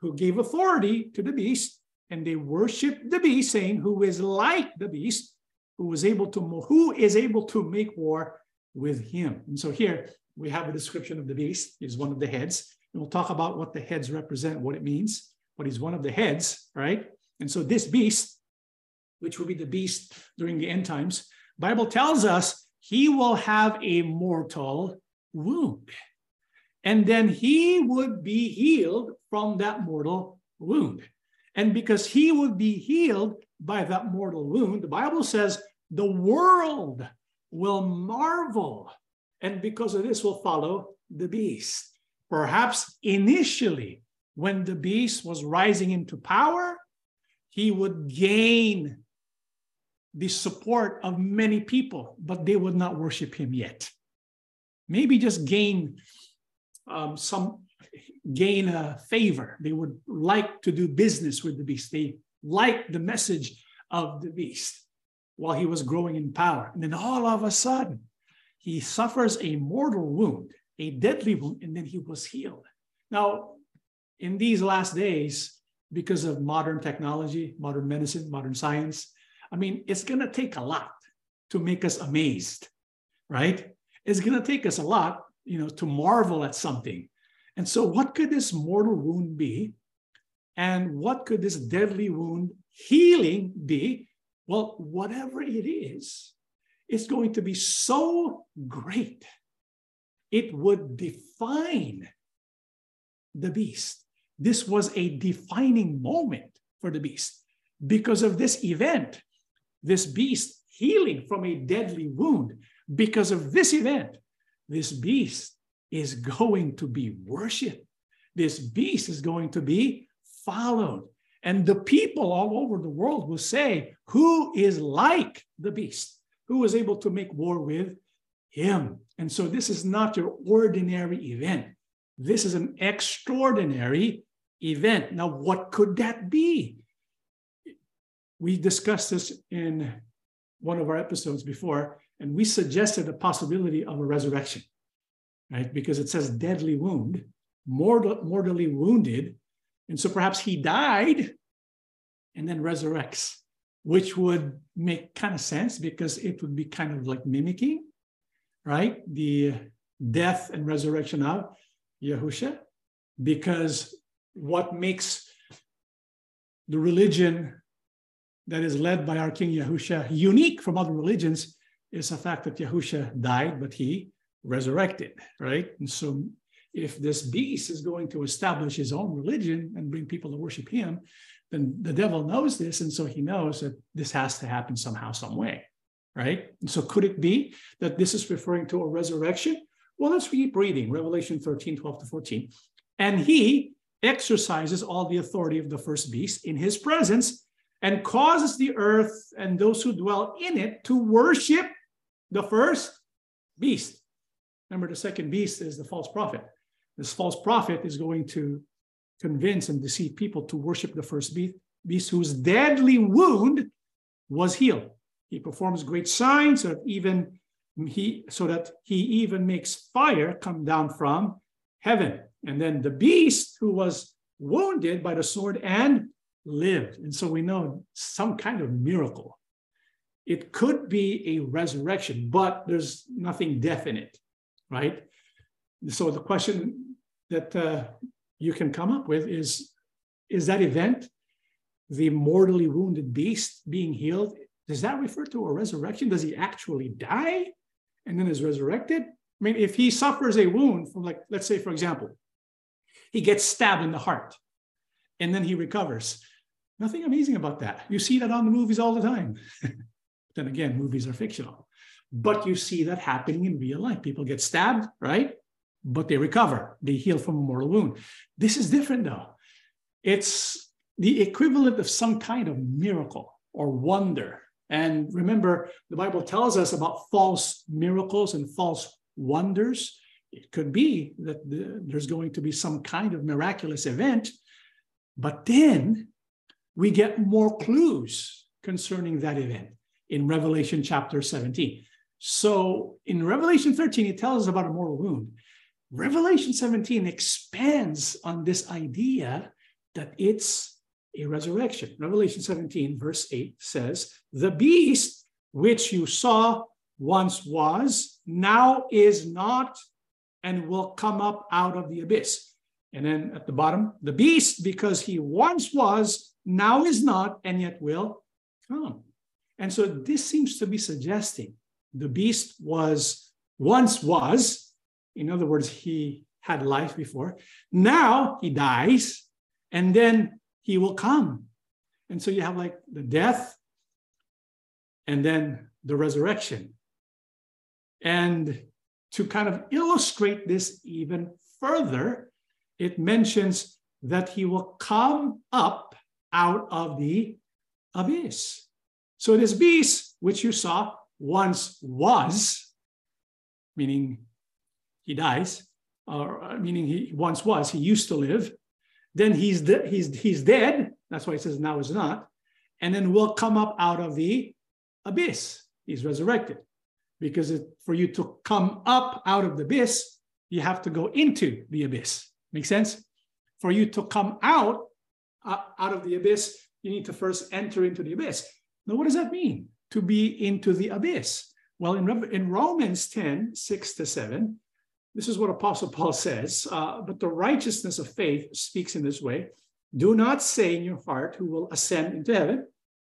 who gave authority to the beast, and they worshiped the beast, saying, Who is like the beast, who was able to who is able to make war with him. And so here we have a description of the beast. He's one of the heads. And we'll talk about what the heads represent, what it means, but he's one of the heads, right? And so this beast, which will be the beast during the end times, Bible tells us he will have a mortal wound. And then he would be healed from that mortal wound. And because he would be healed by that mortal wound, the Bible says the world will marvel. And because of this, will follow the beast. Perhaps initially, when the beast was rising into power, he would gain the support of many people, but they would not worship him yet. Maybe just gain um, some gain a favor. They would like to do business with the beast. They liked the message of the beast while he was growing in power. And then all of a sudden, he suffers a mortal wound, a deadly wound, and then he was healed. Now, in these last days, because of modern technology, modern medicine, modern science, I mean, it's going to take a lot to make us amazed, right? It's going to take us a lot, you know, to marvel at something. And so, what could this mortal wound be? And what could this deadly wound healing be? Well, whatever it is, it's going to be so great, it would define the beast. This was a defining moment for the beast because of this event, this beast healing from a deadly wound. Because of this event, this beast is going to be worshiped. This beast is going to be followed. And the people all over the world will say, Who is like the beast? Who is able to make war with him? And so this is not your ordinary event. This is an extraordinary event. Now, what could that be? We discussed this in one of our episodes before, and we suggested the possibility of a resurrection, right? Because it says deadly wound, mortal, mortally wounded, and so perhaps he died and then resurrects, which would make kind of sense because it would be kind of like mimicking, right? The death and resurrection of Yahusha. Because what makes the religion that is led by our King Yahusha unique from other religions is the fact that Yahusha died, but he resurrected, right? And so if this beast is going to establish his own religion and bring people to worship him, then the devil knows this. And so he knows that this has to happen somehow, some way, right? And so could it be that this is referring to a resurrection? Well, let's keep reading Revelation 13, 12 to 14. And he exercises all the authority of the first beast in his presence and causes the earth and those who dwell in it to worship the first beast. Remember, the second beast is the false prophet. This false prophet is going to convince and deceive people to worship the first beast, whose deadly wound was healed. He performs great signs so that even he so that he even makes fire come down from heaven. And then the beast who was wounded by the sword and lived. And so we know some kind of miracle. It could be a resurrection, but there's nothing definite, right? So the question that uh, you can come up with is is that event, the mortally wounded beast being healed, does that refer to a resurrection? Does he actually die and then is resurrected? I mean, if he suffers a wound from, like, let's say, for example, he gets stabbed in the heart and then he recovers. Nothing amazing about that. You see that on the movies all the time. (laughs) then again, movies are fictional. But you see that happening in real life. People get stabbed, right? But they recover, they heal from a mortal wound. This is different, though. It's the equivalent of some kind of miracle or wonder. And remember, the Bible tells us about false miracles and false wonders. It could be that the, there's going to be some kind of miraculous event, but then we get more clues concerning that event in Revelation chapter 17. So in Revelation 13, it tells us about a mortal wound. Revelation 17 expands on this idea that it's a resurrection. Revelation 17, verse 8 says, The beast which you saw once was, now is not, and will come up out of the abyss. And then at the bottom, the beast, because he once was, now is not, and yet will come. And so this seems to be suggesting the beast was once was, in other words, he had life before. Now he dies, and then he will come. And so you have like the death and then the resurrection. And to kind of illustrate this even further, it mentions that he will come up out of the abyss. So this beast, which you saw once was, meaning he dies, or uh, meaning he once was, he used to live. Then he's de- he's he's dead. That's why he says now is not, and then will come up out of the abyss. He's resurrected, because it, for you to come up out of the abyss, you have to go into the abyss. Make sense? For you to come out uh, out of the abyss, you need to first enter into the abyss. Now, what does that mean? To be into the abyss? Well, in, in Romans 10, 6 to 7, this is what Apostle Paul says. Uh, but the righteousness of faith speaks in this way Do not say in your heart, who will ascend into heaven,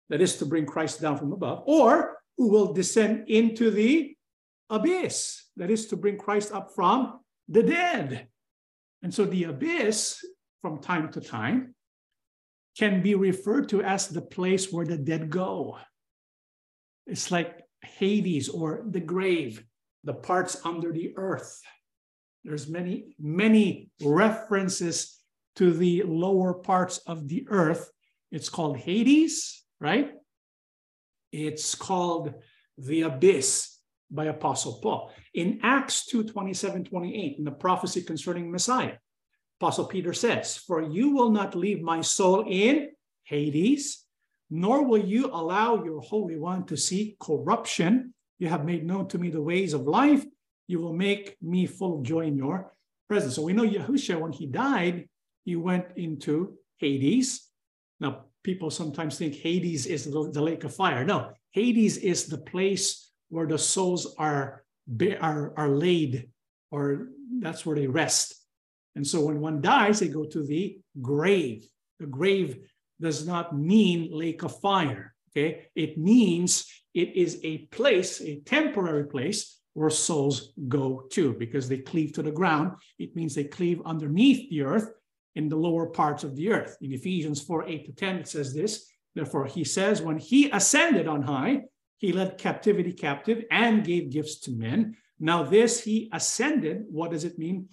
that is to bring Christ down from above, or who will descend into the abyss, that is to bring Christ up from the dead. And so the abyss, from time to time, can be referred to as the place where the dead go. It's like Hades or the grave, the parts under the earth. There's many, many references to the lower parts of the earth. It's called Hades, right? It's called the abyss by Apostle Paul. In Acts 2 27, 28, in the prophecy concerning Messiah, Apostle Peter says, For you will not leave my soul in Hades, nor will you allow your Holy One to see corruption. You have made known to me the ways of life. You will make me full of joy in your presence. So we know Yahushua, when he died, he went into Hades. Now, people sometimes think Hades is the, the lake of fire. No, Hades is the place where the souls are, are, are laid, or that's where they rest. And so when one dies, they go to the grave. The grave does not mean lake of fire. Okay. It means it is a place, a temporary place where souls go to because they cleave to the ground. It means they cleave underneath the earth in the lower parts of the earth. In Ephesians 4 8 to 10, it says this. Therefore, he says, when he ascended on high, he led captivity captive and gave gifts to men. Now, this he ascended, what does it mean?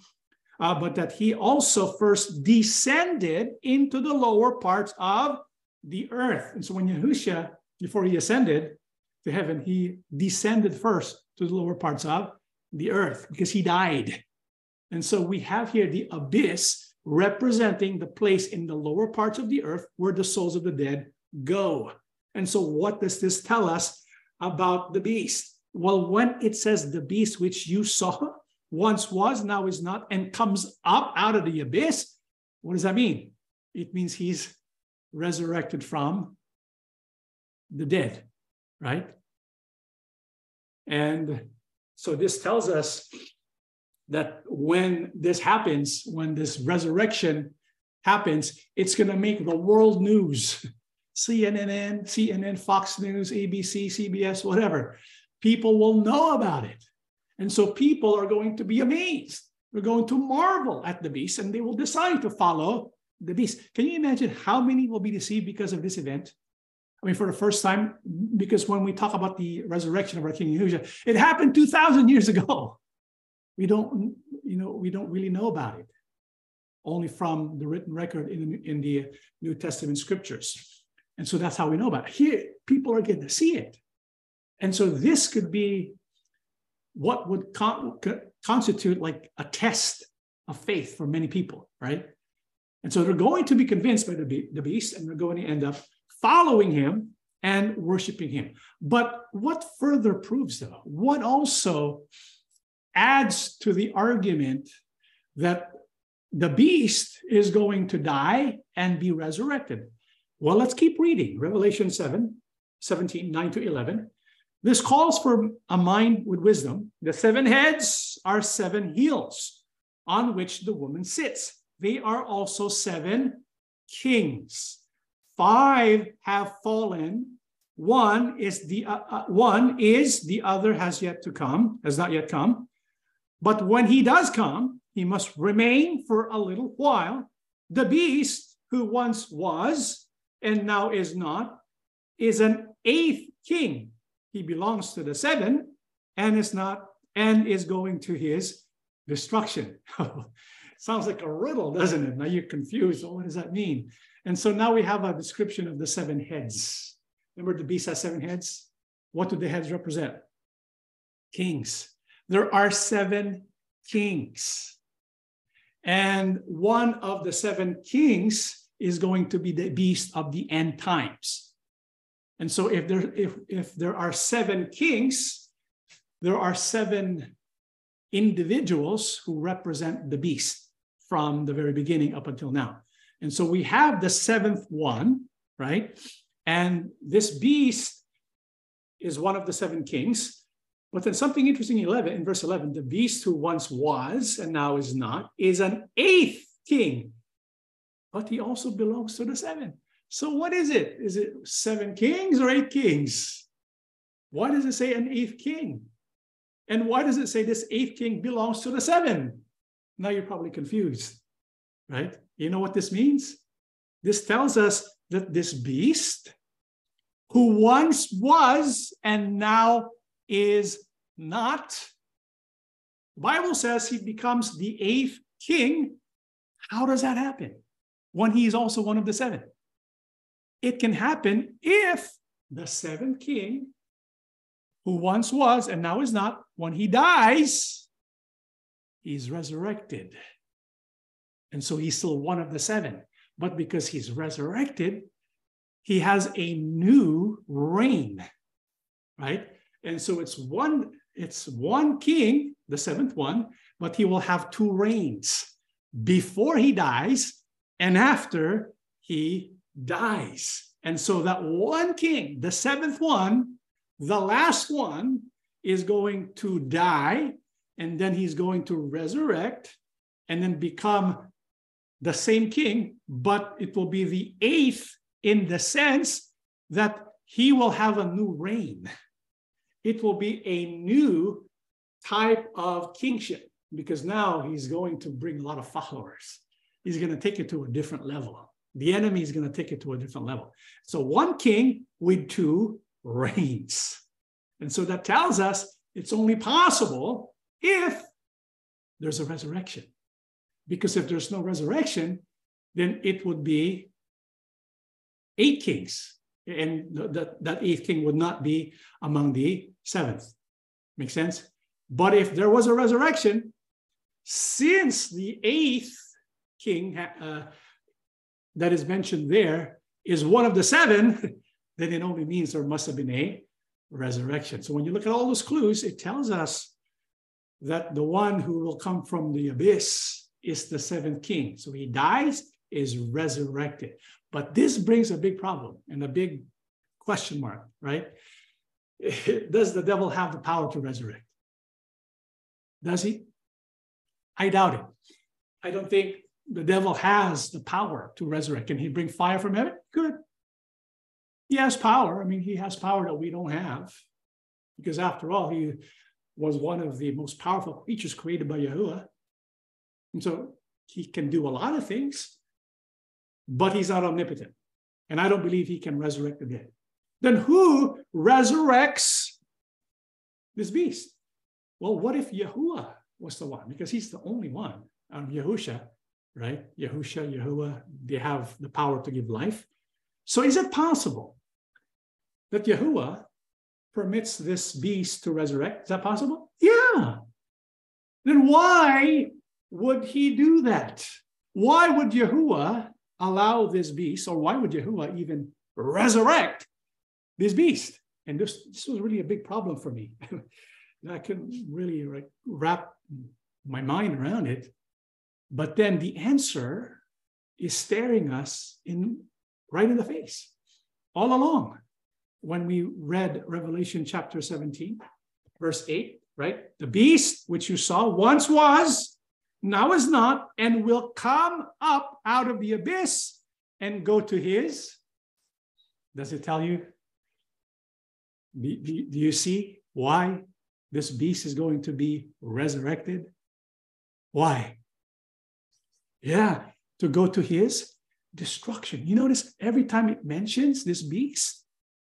uh, but that he also first descended into the lower parts of the earth. And so when Yahushua, before he ascended to heaven, he descended first to the lower parts of the earth because he died. And so we have here the abyss representing the place in the lower parts of the earth where the souls of the dead go. And so, what does this tell us about the beast? Well, when it says the beast which you saw, once was, now is not, and comes up out of the abyss. What does that mean? It means he's resurrected from the dead, right? And so this tells us that when this happens, when this resurrection happens, it's going to make the world news. (laughs) CNN, CNN, Fox News, ABC, CBS, whatever. People will know about it. And so people are going to be amazed. They're going to marvel at the beast and they will decide to follow the beast. Can you imagine how many will be deceived because of this event? I mean, for the first time, because when we talk about the resurrection of our King Yahushua, it happened 2,000 years ago. (laughs) We don't, you know, we don't really know about it, only from the written record in, in the New Testament scriptures. And so that's how we know about it. Here, people are getting to see it. And so this could be what would con- constitute like a test of faith for many people, right? And so they're going to be convinced by the, be- the beast and they're going to end up following him and worshiping him. But what further proves, though? What also adds to the argument that the beast is going to die and be resurrected? Well, let's keep reading Revelation 7 17, 9 to 11. This calls for a mind with wisdom. The seven heads are seven heels on which the woman sits. They are also seven kings. Five have fallen. One is the uh, uh, one is the other has yet to come, has not yet come. But when he does come, he must remain for a little while. The beast who once was and now is not is an eighth king he belongs to the seven and is not and is going to his destruction. (laughs) Sounds like a riddle, doesn't it? Now you're confused. Oh, what does that mean? And so now we have a description of the seven heads. Remember the beast has seven heads? What do the heads represent? Kings. There are seven kings. And one of the seven kings is going to be the beast of the end times. And so if there, if, if there are seven kings, there are seven individuals who represent the beast from the very beginning up until now. And so we have the seventh one, right? And this beast is one of the seven kings. But then something interesting in 11, in verse 11, the beast who once was and now is not is an eighth king, but he also belongs to the seven. So what is it? Is it seven kings or eight kings? Why does it say an eighth king? And why does it say this eighth king belongs to the seven? Now you're probably confused, right? You know what this means? This tells us that this beast, who once was and now is not, the Bible says he becomes the eighth king. How does that happen? When he is also one of the seven. It can happen if the seventh king, who once was and now is not, when he dies, he's resurrected. And so he's still one of the seven. But because he's resurrected, he has a new reign, right? And so it's one, it's one king, the seventh one, but he will have two reigns before he dies and after he dies. And so that one king, the seventh one, the last one, is going to die, and then he's going to resurrect and then become the same king, but it will be the eighth in the sense that he will have a new reign. It will be a new type of kingship because now he's going to bring a lot of followers. He's going to take it to a different level the enemy is going to take it to a different level. So one king with two (laughs) reigns. And so that tells us it's only possible if there's a resurrection. Because if there's no resurrection, then it would be eight kings. And that, that eighth king would not be among the seventh. Make sense? But if there was a resurrection, since the eighth king uh, that is mentioned there is one of the seven, (laughs) then it only means there must have been a resurrection. So when you look at all those clues, it tells us that the one who will come from the abyss is the seventh king. So he dies, is resurrected. But this brings a big problem and a big question mark, right? (laughs) Does the devil have the power to resurrect? Does he? I doubt it. I don't think the devil has the power to resurrect. Can he bring fire from heaven? Good. He has power. I mean, he has power that we don't have. Because after all, he was one of the most powerful creatures created by Yahuwah. And so he can do a lot of things, but he's not omnipotent. And I don't believe he can resurrect the dead. Then who resurrects this beast? Well, what if Yahuwah was the one? Because he's the only one out of Yahusha, right? Yahusha, Yahuwah, they have the power to give life. So is it possible that Yahuwah permits this beast to resurrect? Is that possible? Yeah. Then why would he do that? Why would Yahuwah allow this beast, or why would Yahuwah even resurrect this beast? And this, this was really a big problem for me. (laughs) I couldn't really wrap my mind around it. But then the answer is staring us in right in the face all along. When we read Revelation chapter 17, verse 8, right? The beast which you saw once was, now is not, and will come up out of the abyss and go to his. Does it tell you? Do, do, do you see why this beast is going to be resurrected? Why? Yeah, to go to his destruction. You notice every time it mentions this beast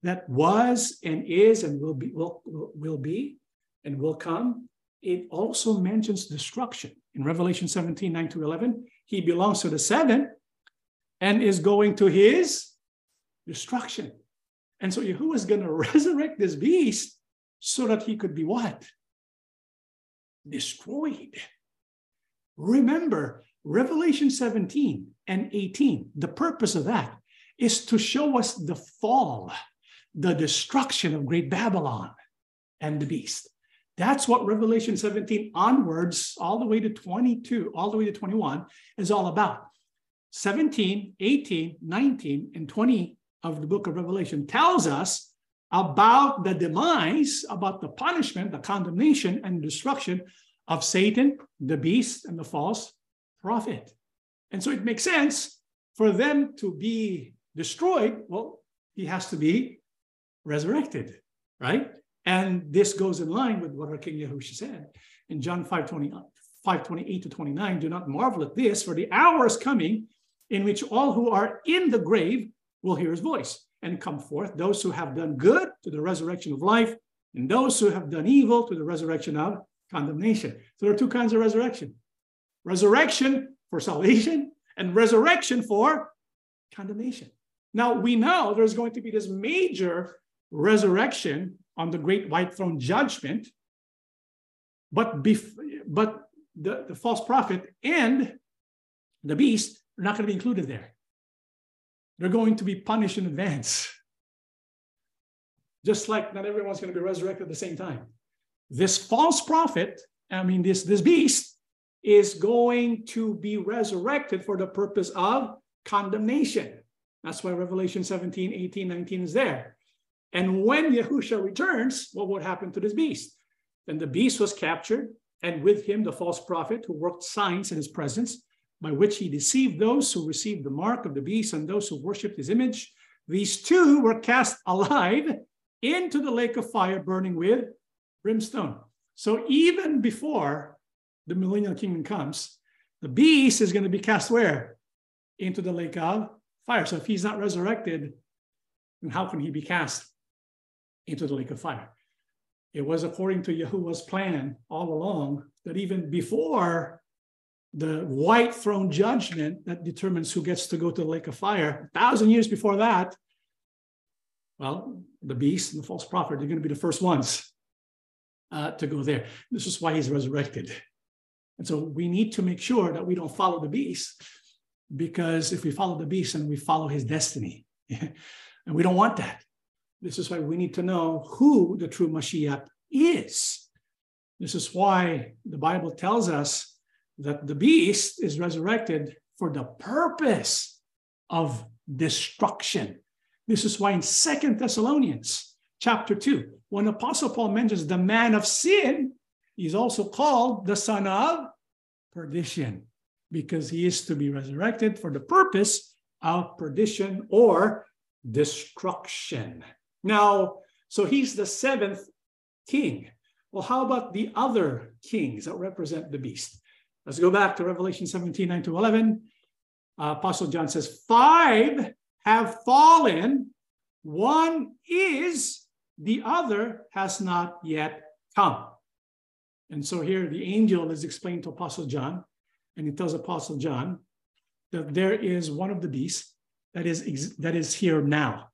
that was and is and will be will, will be and will come, it also mentions destruction. In Revelation 17, 9 to 11, he belongs to the seven and is going to his destruction. And so Yahuwah is going (laughs) to resurrect this beast so that he could be what? Destroyed. Remember, Revelation 17 and 18, the purpose of that is to show us the fall, the destruction of great Babylon and the beast. That's what Revelation 17 onwards, all the way to 22, all the way to 21, is all about. 17, 18, 19, and 20 of the book of Revelation tells us about the demise, about the punishment, the condemnation, and destruction of Satan, the beast, and the false prophet. And so it makes sense for them to be destroyed. Well, he has to be resurrected, right? And this goes in line with what our King Yahushua said in John 5, 20, 5 28 to 29. Do not marvel at this, for the hour is coming in which all who are in the grave will hear his voice and come forth, those who have done good to the resurrection of life, and those who have done evil to the resurrection of condemnation. So there are two kinds of resurrection resurrection for salvation and resurrection for condemnation. Now we know there's going to be this major resurrection on the great white throne judgment, but, bef- but the, the false prophet and the beast are not going to be included there. They're going to be punished in advance. (laughs) Just like not everyone's going to be resurrected at the same time. This false prophet, I mean, this, this beast, is going to be resurrected for the purpose of condemnation. That's why Revelation 17, 18, 19 is there. And when Yahusha returns, what would happen to this beast? Then the beast was captured, and with him the false prophet who worked signs in his presence, by which he deceived those who received the mark of the beast and those who worshipped his image. These two were cast alive into the lake of fire burning with brimstone. So even before the millennial kingdom comes, the beast is going to be cast where? Into the lake of fire. So if he's not resurrected, then how can he be cast into the lake of fire? It was according to Yahuwah's plan all along that even before the white throne judgment that determines who gets to go to the lake of fire, a thousand years before that, well, the beast and the false prophet, they're going to be the first ones uh, to go there. This is why he's resurrected. And so we need to make sure that we don't follow the beast, because if we follow the beast, and we follow his destiny. (laughs) and we don't want that. This is why we need to know who the true Mashiach is. This is why the Bible tells us that the beast is resurrected for the purpose of destruction. This is why in Second Thessalonians chapter 2, when Apostle Paul mentions the man of sin, he's also called the son of perdition because he is to be resurrected for the purpose of perdition or destruction. Now, so he's the seventh king. Well, how about the other kings that represent the beast? Let's go back to Revelation 17, 9 to 11. Uh, Apostle John says, Five have fallen, one is, the other has not yet come. And so here the angel is explained to Apostle John, and he tells Apostle John that there is one of the beasts that is, that is here now.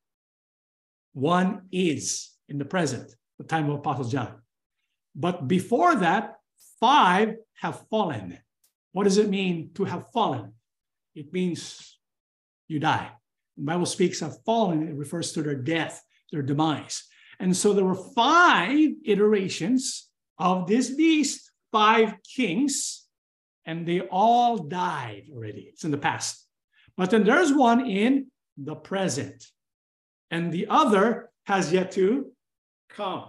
One is in the present, the time of Apostle John. But before that, five have fallen. What does it mean to have fallen? It means you die. The Bible speaks of fallen, it refers to their death, their demise. And so there were five iterations of this beast, five kings, and they all died already. It's in the past. But then there's one in the present, and the other has yet to come.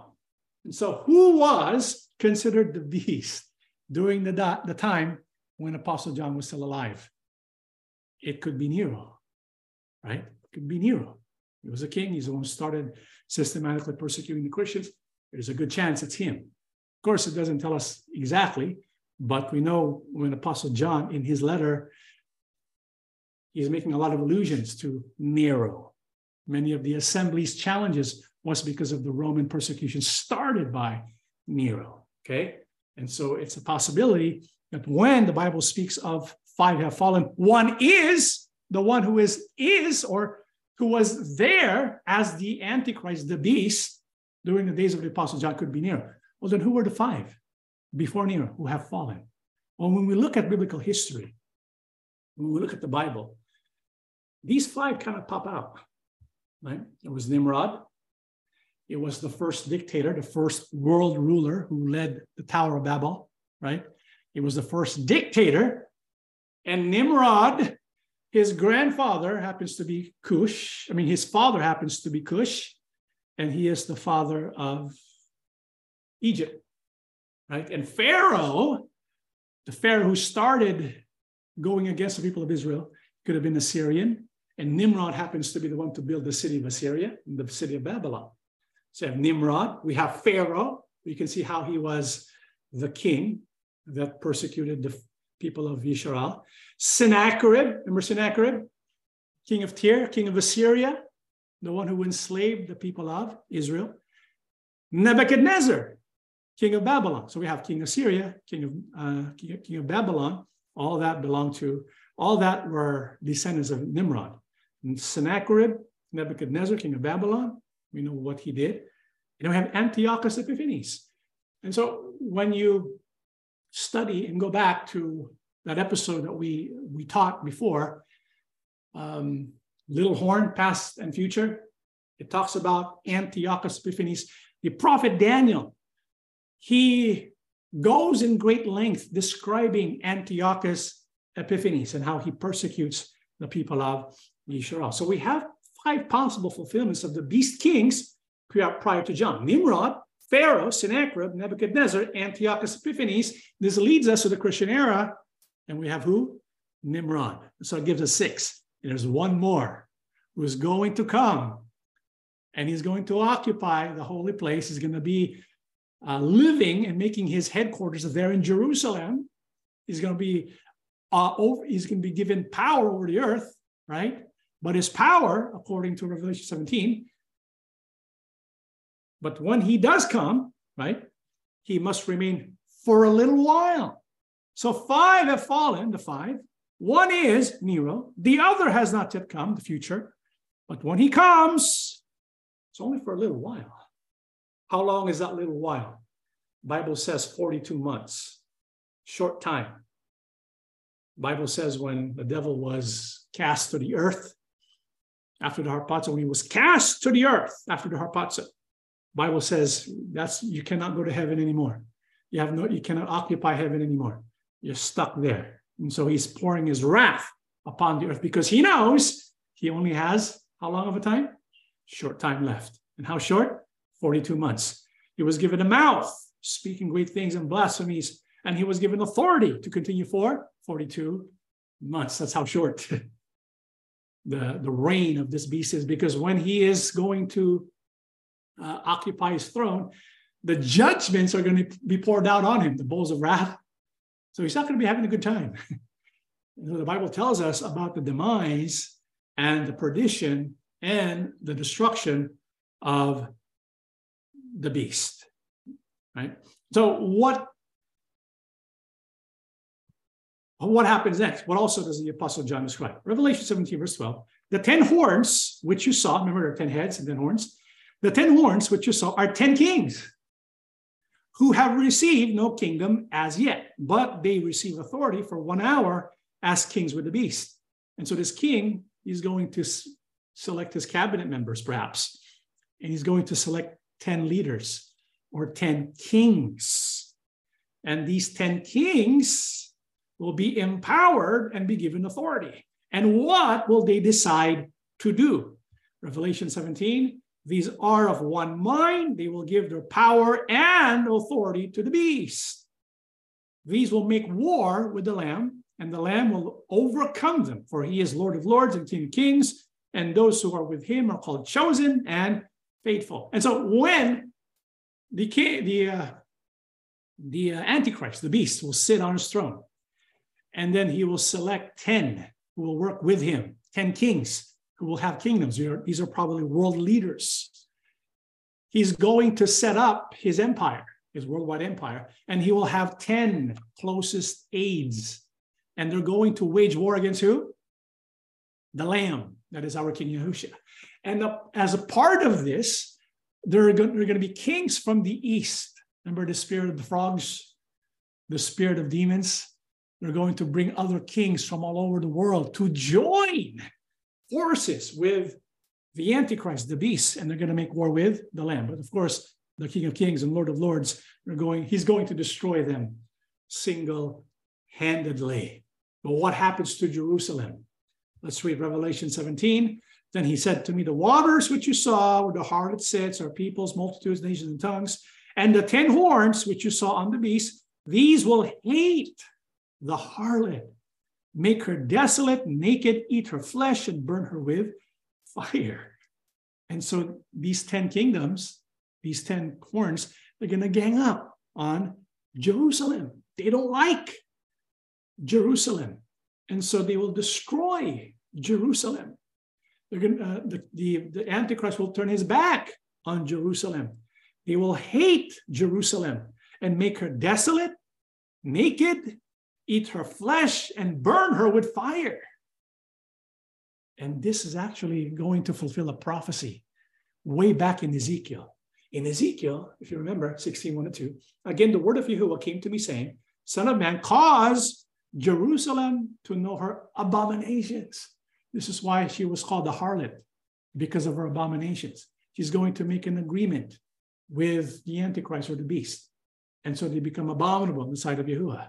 And so, who was considered the beast during the, the time when Apostle John was still alive? It could be Nero, right? It could be Nero. He was a king. He's the one who started systematically persecuting the Christians. There's a good chance it's him. Of course, it doesn't tell us exactly, but we know when Apostle John, in his letter, he's making a lot of allusions to Nero. Many of the assembly's challenges was because of the Roman persecution started by Nero. Okay. And so it's a possibility that when the Bible speaks of five have fallen, one is the one who is is or who was there as the Antichrist, the beast, during the days of the Apostle John could be Nero. Well, then who were the five before Nero who have fallen? Well, when we look at biblical history, when we look at the Bible, these five kind of pop out. Right? It was Nimrod. It was the first dictator, the first world ruler who led the Tower of Babel, right? It was the first dictator. And Nimrod, his grandfather happens to be Cush. I mean, his father happens to be Cush, and he is the father of Egypt, right? And Pharaoh, the Pharaoh who started going against the people of Israel, could have been Assyrian. And Nimrod happens to be the one to build the city of Assyria, the city of Babylon. So we have Nimrod, we have Pharaoh. You can see how he was the king that persecuted the people of Yisrael. Sennacherib, remember Sennacherib? King of Tyre, king of Assyria, the one who enslaved the people of Israel. Nebuchadnezzar, king of Babylon. So we have king of Syria, king of, uh, king of Babylon. All that belonged to, all that were descendants of Nimrod. Sennacherib, Nebuchadnezzar, king of Babylon, we know what he did. And we have Antiochus Epiphanes. And so when you study and go back to that episode that we, we taught before, um, Little Horn, Past and Future, it talks about Antiochus Epiphanes. The prophet Daniel, he goes in great length describing Antiochus Epiphanes and how he persecutes the people of So we have five possible fulfillments of the beast kings prior to John Nimrod, Pharaoh, Sennacherib, Nebuchadnezzar, Antiochus Epiphanes. This leads us to the Christian era. And we have who? Nimrod. So it gives us six. And there's one more who is going to come. And he's going to occupy the holy place. He's going to be uh, living and making his headquarters there in Jerusalem. He's going to be uh, over, he's going to be given power over the earth, right? But his power, according to Revelation 17, but when he does come, right, he must remain for a little while. So five have fallen, the five. One is Nero, the other has not yet come, the future. But when he comes, it's only for a little while. How long is that little while? Bible says 42 months, short time. Bible says when the devil was cast to the earth, after the harpazo, when he was cast to the earth after the harpazo, Bible says that's you cannot go to heaven anymore. You have no, you cannot occupy heaven anymore. You're stuck there. And so he's pouring his wrath upon the earth because he knows he only has how long of a time? Short time left. And how short? 42 months. He was given a mouth, speaking great things and blasphemies, and he was given authority to continue for 42 months. That's how short (laughs) the, the reign of this beast is because when he is going to uh, occupy his throne, the judgments are going to be poured out on him, the bowls of wrath. So he's not going to be having a good time. (laughs) the Bible tells us about the demise and the perdition and the destruction of the beast. Right? So what what happens next? What also does the Apostle John describe? Revelation 17, verse 12. The 10 horns, which you saw, remember there are 10 heads and 10 horns. The 10 horns, which you saw, are 10 kings who have received no kingdom as yet, but they receive authority for one hour as kings with the beast. And so this king is going to select his cabinet members, perhaps, and he's going to select 10 leaders or 10 kings. And these 10 kings will be empowered and be given authority. And what will they decide to do? Revelation 17 these are of one mind. They will give their power and authority to the beast. These will make war with the Lamb, and the Lamb will overcome them, for he is Lord of lords and King of kings, and those who are with him are called chosen and faithful. And so when the the uh, the uh, Antichrist, the beast, will sit on his throne, and then he will select 10 who will work with him, 10 kings who will have kingdoms. These are probably world leaders. He's going to set up his empire, his worldwide empire, and he will have 10 closest aides. And they're going to wage war against who? The Lamb, that is our King Yahushua. And as a part of this, there are, going, there are going to be kings from the east. Remember the spirit of the frogs, the spirit of demons? They're going to bring other kings from all over the world to join forces with the Antichrist, the beast, and they're going to make war with the Lamb. But of course, the King of Kings and Lord of Lords are going, he's going to destroy them single-handedly. But what happens to Jerusalem? Let's read Revelation 17. Then he said to me, The waters which you saw where the harlot sits are peoples, multitudes, nations, and tongues, and the ten horns which you saw on the beast, these will hate the harlot make her desolate, naked, eat her flesh, and burn her with fire. And so these 10 kingdoms, these 10 horns, they're going to gang up on Jerusalem. They don't like Jerusalem. And so they will destroy Jerusalem. They're going uh, the, the, the Antichrist will turn his back on Jerusalem. They will hate Jerusalem and make her desolate, naked, eat her flesh and burn her with fire. And this is actually going to fulfill a prophecy way back in Ezekiel. In Ezekiel, if you remember 16, 1 and 2, again, the word of Yahuwah came to me saying, Son of man, cause Jerusalem to know her abominations. This is why she was called the harlot, because of her abominations. She's going to make an agreement with the Antichrist or the beast. And so they become abominable in the sight of Yahuwah.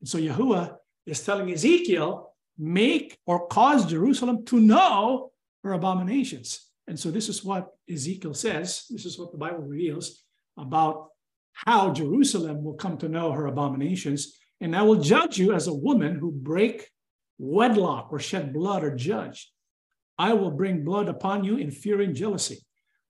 And so Yahuwah is telling Ezekiel, make or cause Jerusalem to know her abominations. And so this is what Ezekiel says. This is what the Bible reveals about how Jerusalem will come to know her abominations. And I will judge you as a woman who break wedlock or shed blood or judge. I will bring blood upon you in fear and jealousy.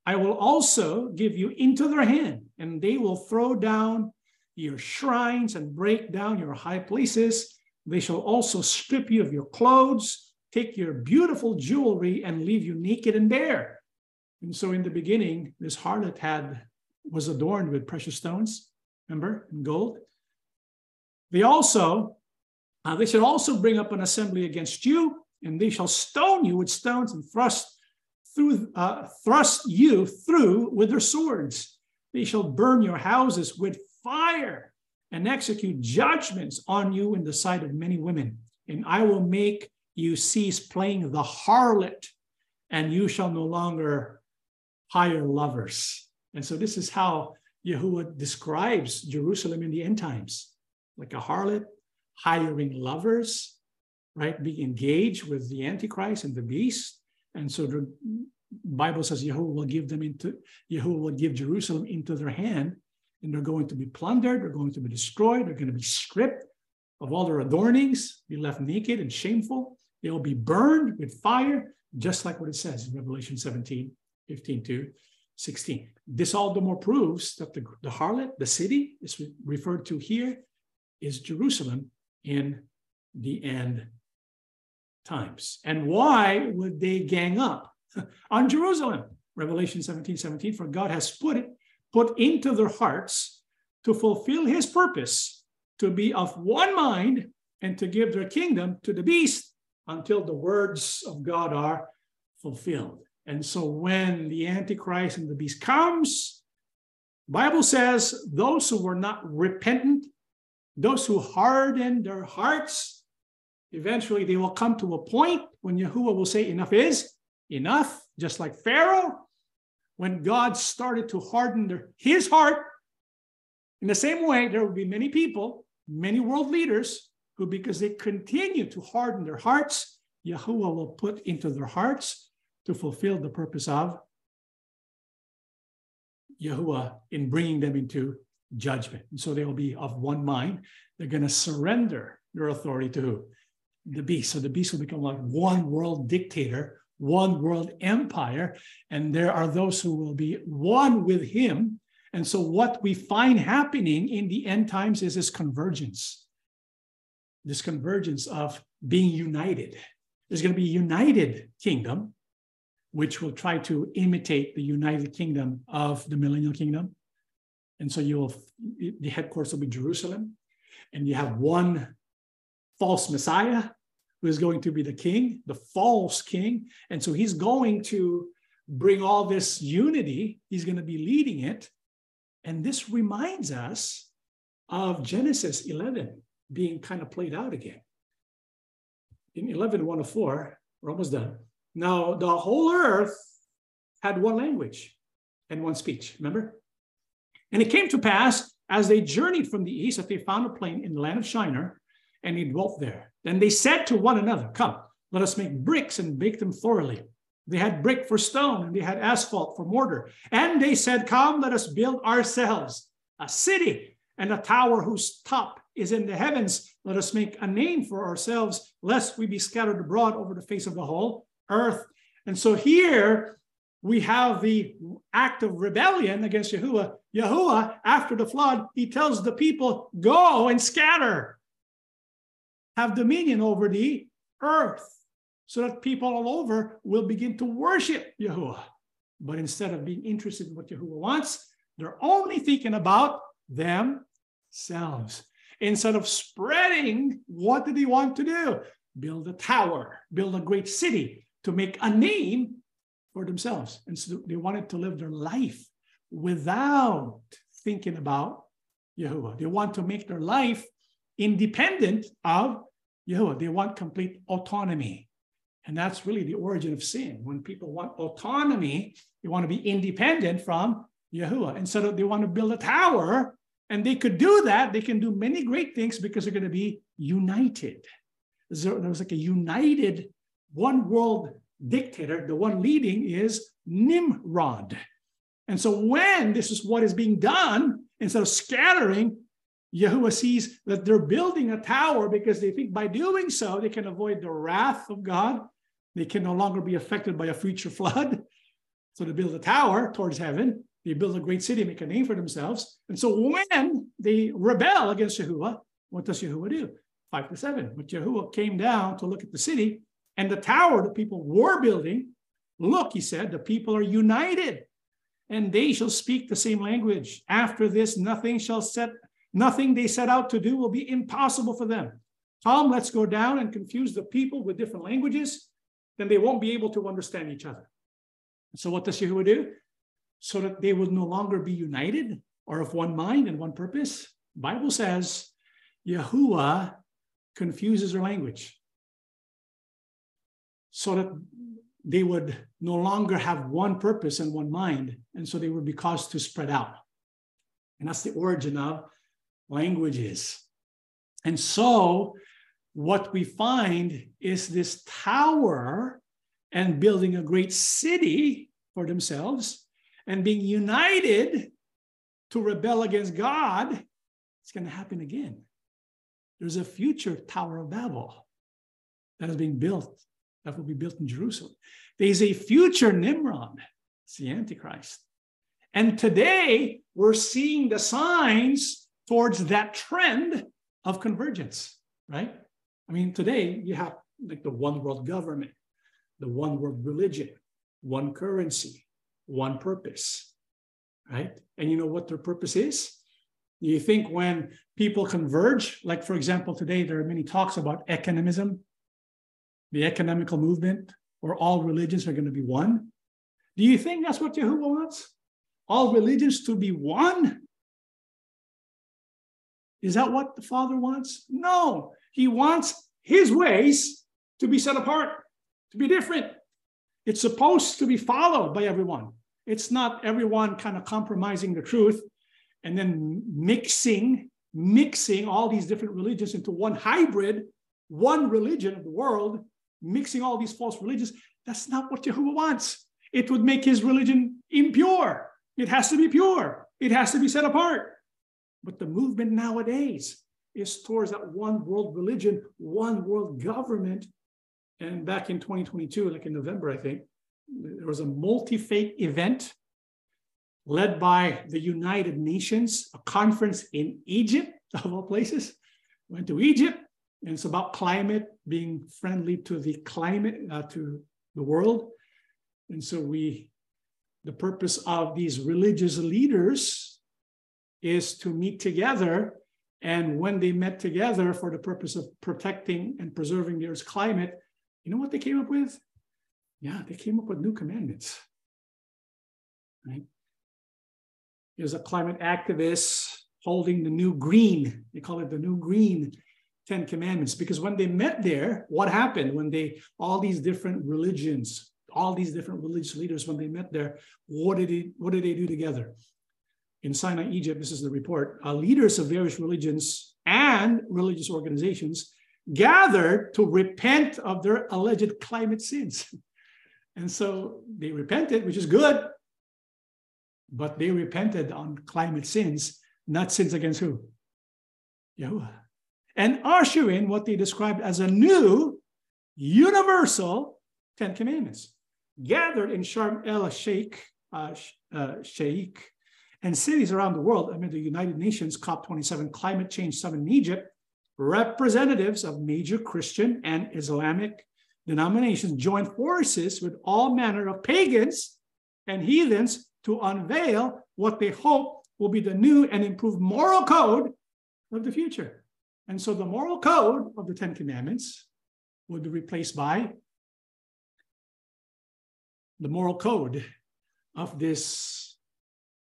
I will also give you into their hand, and they will throw down your shrines and break down your high places. They shall also strip you of your clothes, take your beautiful jewelry, and leave you naked and bare. And so in the beginning, this harlot had was adorned with precious stones, remember, and gold. They also, uh, they shall also bring up an assembly against you, and they shall stone you with stones and thrust through, uh, thrust you through with their swords. They shall burn your houses with fire and execute judgments on you in the sight of many women. And I will make you cease playing the harlot, and you shall no longer hire lovers. And so this is how Yahuwah describes Jerusalem in the end times, like a harlot hiring lovers, right? Being engaged with the Antichrist and the beast. And so the Bible says Yahuwah will give them into Yahuwah will give Jerusalem into their hand and they're going to be plundered, they're going to be destroyed, they're going to be stripped of all their adornings, be left naked and shameful. They will be burned with fire. just like what it says in Revelation 17, 15 to 16. This all the more proves that the, the harlot, the city, is referred to here, is Jerusalem in the end times. And why would they gang up (laughs) on Jerusalem? Revelation 17, 17, for God has put it, put into their hearts to fulfill his purpose, to be of one mind and to give their kingdom to the beast until the words of God are fulfilled. And so when the Antichrist and the beast comes, Bible says those who were not repentant, those who hardened their hearts, eventually they will come to a point when Yahuwah will say, Enough is enough, just like Pharaoh. When God started to harden their, his heart, in the same way, there will be many people, many world leaders, who, because they continue to harden their hearts, Yahuwah will put into their hearts to fulfill the purpose of Yahuwah in bringing them into judgment. And so they will be of one mind. They're going to surrender their authority to who? The beast. So the beast will become like one world dictator, one world empire. And there are those who will be one with him. And so what we find happening in the end times is this convergence, this convergence of being united. There's going to be a united kingdom which will try to imitate the United Kingdom of the Millennial Kingdom. And so you will, the headquarters will be Jerusalem, and you have one false Messiah who is going to be the king, the false king. And so he's going to bring all this unity, he's going to be leading it. And this reminds us of Genesis 11 being kind of played out again. In 11, 1 of 4, we're almost done. Now, the whole earth had one language and one speech, remember? And it came to pass as they journeyed from the east that they found a plain in the land of Shinar, and he dwelt there. Then they said to one another, Come, let us make bricks and bake them thoroughly. They had brick for stone, and they had asphalt for mortar. And they said, Come, let us build ourselves a city and a tower whose top is in the heavens. Let us make a name for ourselves, lest we be scattered abroad over the face of the whole earth. And so here we have the act of rebellion against Yahuwah. Yahuwah, after the flood, he tells the people, go and scatter, have dominion over the earth, so that people all over will begin to worship Yahuwah. But instead of being interested in what Yahuwah wants, they're only thinking about themselves. Instead of spreading, what did he want to do? Build a tower, build a great city, to make a name for themselves. And so they wanted to live their life without thinking about Yahuwah. They want to make their life independent of Yahuwah. They want complete autonomy. And that's really the origin of sin. When people want autonomy, they want to be independent from Yahuwah. And so they want to build a tower. And they could do that. They can do many great things because they're going to be united. there was like a united one world dictator, the one leading is Nimrod. And so when this is what is being done, instead of scattering, Yahuwah sees that they're building a tower because they think by doing so, they can avoid the wrath of God. They can no longer be affected by a future (laughs) flood. So they build a tower towards heaven. They build a great city, make a name for themselves. And so when they rebel against Yahuwah, what does Yahuwah do? Five to seven. But Yahuwah came down to look at the city and the tower the people were building, look, he said, the people are united and they shall speak the same language. After this, nothing shall set, nothing they set out to do will be impossible for them. Come, let's go down and confuse the people with different languages, then they won't be able to understand each other. So what does Yahuwah do? So that they will no longer be united or of one mind and one purpose. Bible says Yahuwah confuses their language so that they would no longer have one purpose and one mind. And so they would be caused to spread out. And that's the origin of languages. And so what we find is this tower and building a great city for themselves and being united to rebel against God. It's going to happen again. There's a future Tower of Babel that is being built that will be built in Jerusalem. There's a future Nimrod, it's the Antichrist. And today we're seeing the signs towards that trend of convergence, right? I mean, today you have like the one world government, the one world religion, one currency, one purpose, right? And you know what their purpose is? You think when people converge, like for example, today there are many talks about ecumenism, the ecumenical movement, where all religions are going to be one. Do you think that's what Yahuwah wants? All religions to be one? Is that what the Father wants? No, He wants His ways to be set apart, to be different. It's supposed to be followed by everyone. It's not everyone kind of compromising the truth and then mixing, mixing all these different religions into one hybrid, one religion of the world, mixing all these false religions. That's not what Jehovah wants. It would make his religion impure. It has to be pure. It has to be set apart. But the movement nowadays is towards that one world religion, one world government. And back in 2022, like in November, I think, there was a multi faith event led by the United Nations, a conference in Egypt, (laughs) of all places. Went to Egypt, and it's about climate, being friendly to the climate, uh, to the world. And so we, the purpose of these religious leaders is to meet together. And when they met together for the purpose of protecting and preserving the Earth's climate, you know what they came up with? Yeah, they came up with new commandments. Right? There's a climate activist holding the new green. They call it the new green Ten Commandments. Because when they met there, what happened when they, all these different religions, all these different religious leaders, when they met there, what did, they, what did they do together? In Sinai, Egypt, this is the report, uh, leaders of various religions and religious organizations gathered to repent of their alleged climate sins. (laughs) And so they repented, which is good, but they repented on climate sins, not sins against who? Yahuwah. And usher in what they described as a new universal Ten Commandments, gathered in Sharm el Sheikh, uh, uh, Sheikh and cities around the world amid the United Nations COP27 Climate Change Summit in Egypt, representatives of major Christian and Islamic denominations joined forces with all manner of pagans and heathens to unveil what they hope will be the new and improved moral code of the future. And so the moral code of the Ten Commandments would be replaced by the moral code of this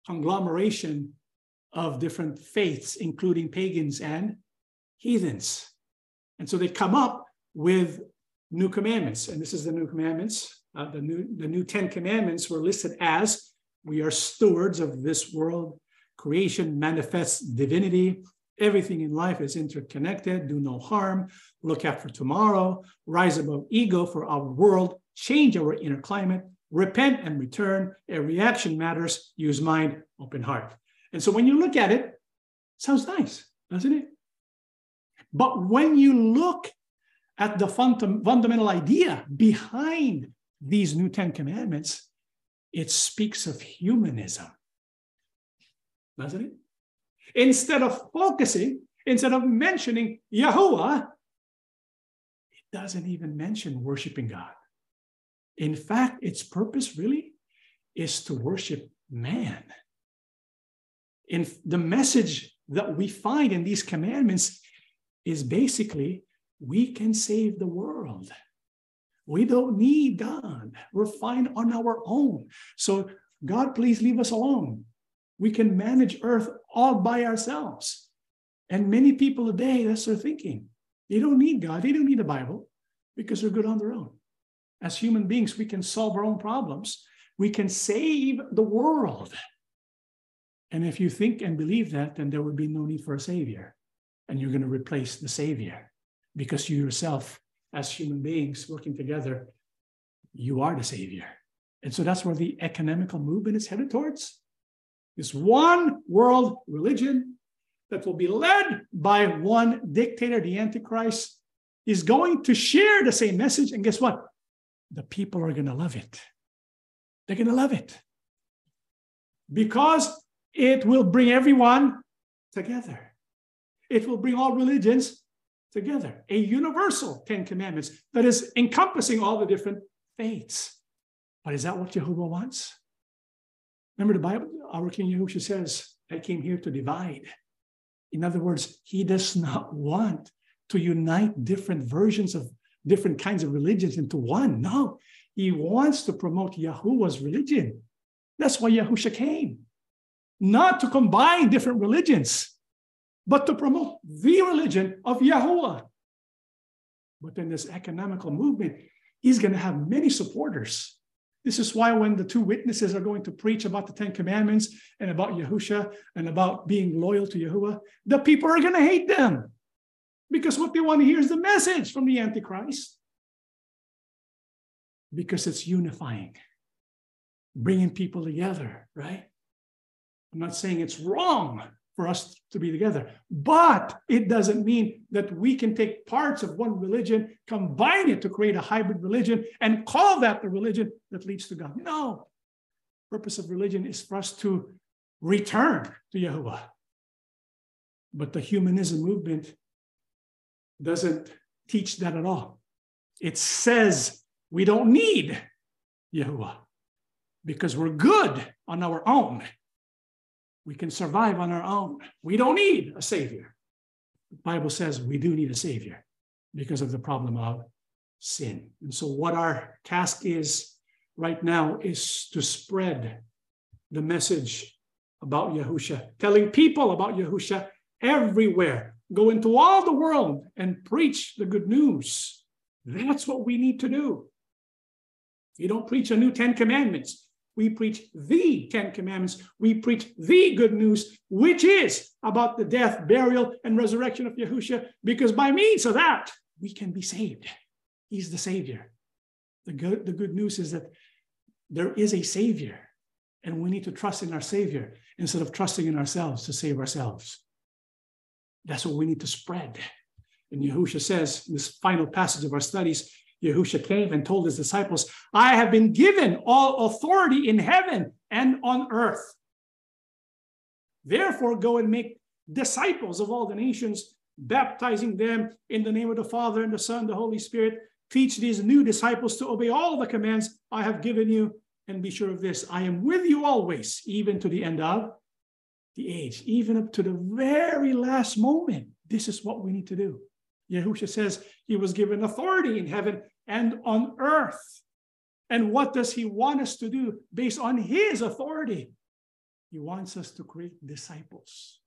conglomeration of different faiths, including pagans and heathens. And so they come up with new commandments. And this is the new commandments. Uh, the, new, the new 10 commandments were listed as we are stewards of this world. Creation manifests divinity. Everything in life is interconnected. Do no harm. Look after tomorrow. Rise above ego for our world. Change our inner climate. Repent and return. A reaction matters. Use mind, open heart. And so when you look at it, sounds nice, doesn't it? But when you look at the fundamental idea behind these new Ten Commandments, it speaks of humanism, doesn't it? Instead of focusing, instead of mentioning Yahuwah, it doesn't even mention worshiping God. In fact, its purpose really is to worship man. In the message that we find in these commandments is basically we can save the world. We don't need God. We're fine on our own. So, God, please leave us alone. We can manage earth all by ourselves. And many people today, that's their thinking. They don't need God. They don't need the Bible because they're good on their own. As human beings, we can solve our own problems. We can save the world. And if you think and believe that, then there would be no need for a savior. And you're going to replace the savior because you yourself, as human beings working together, you are the savior. And so that's where the ecumenical movement is headed towards. This one world religion that will be led by one dictator, the Antichrist, is going to share the same message. And guess what? The people are going to love it. They're going to love it because it will bring everyone together. It will bring all religions together. A universal Ten Commandments that is encompassing all the different faiths. But is that what Jehovah wants? Remember the Bible, our King Yahushua says, I came here to divide. In other words, he does not (laughs) want to unite different versions of different kinds of religions into one. No, he wants to promote Yahuwah's religion. That's why Yahusha came, not to combine different religions, but to promote the religion of Yahuwah. But in this ecumenical movement, he's going to have many supporters. This is why when the two witnesses are going to preach about the Ten Commandments and about Yahusha and about being loyal to Yahuwah, the people are going to hate them because what they want to hear is the message from the Antichrist. Because it's unifying, bringing people together, right? I'm not saying it's wrong for us to be together. But it doesn't mean that we can take parts of one religion, combine it to create a hybrid religion, and call that the religion that leads to God. No. Purpose of religion is for us to return to Yahuwah. But the humanism movement doesn't teach that at all. It says we don't need Yahuwah because we're good on our own. We can survive on our own. We don't need a savior. The Bible says we do need a savior because of the problem of sin. And so, what our task is right now is to spread the message about Yahusha, telling people about Yahusha everywhere. Go into all the world and preach the good news. That's what we need to do. You don't preach a new Ten Commandments. We preach the Ten Commandments. We preach the good news, which is about the death, burial, and resurrection of Yahushua, because by means of that, we can be saved. He's the Savior. The good, the good news is that there is a Savior, and we need to trust in our Savior instead of trusting in ourselves to save ourselves. That's what we need to spread. And Yahushua says in this final passage of our studies, Yahusha came and told his disciples, I have been given all authority in heaven and on earth. Therefore, go and make disciples of all the nations, baptizing them in the name of the Father and the Son, and the Holy Spirit. Teach these new disciples to obey all the commands I have given you. And be sure of this I am with you always, even to the end of the age, even up to the very last moment. This is what we need to do. Yahusha says he was given authority in heaven and on earth. And what does he want us to do based on his authority? He wants us to create disciples,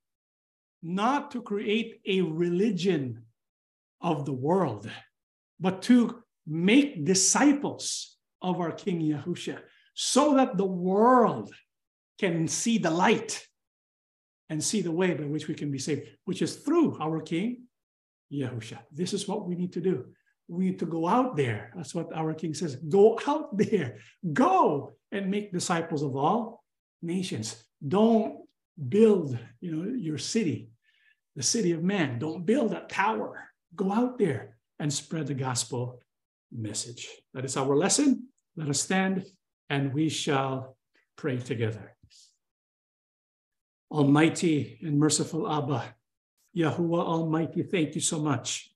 not to create a religion of the world, but to make disciples of our King Yahusha so that the world can see the light and see the way by which we can be saved, which is through our King Yahusha. This is what we need to do. We need to go out there. That's what our King says. Go out (laughs) there. Go and make disciples of all nations. Don't build, you know, your city, the city of man. Don't build a tower. Go out there and spread the gospel message. That is our lesson. Let us stand and we shall pray together. Almighty and merciful Abba, Yahuwah Almighty, thank you so much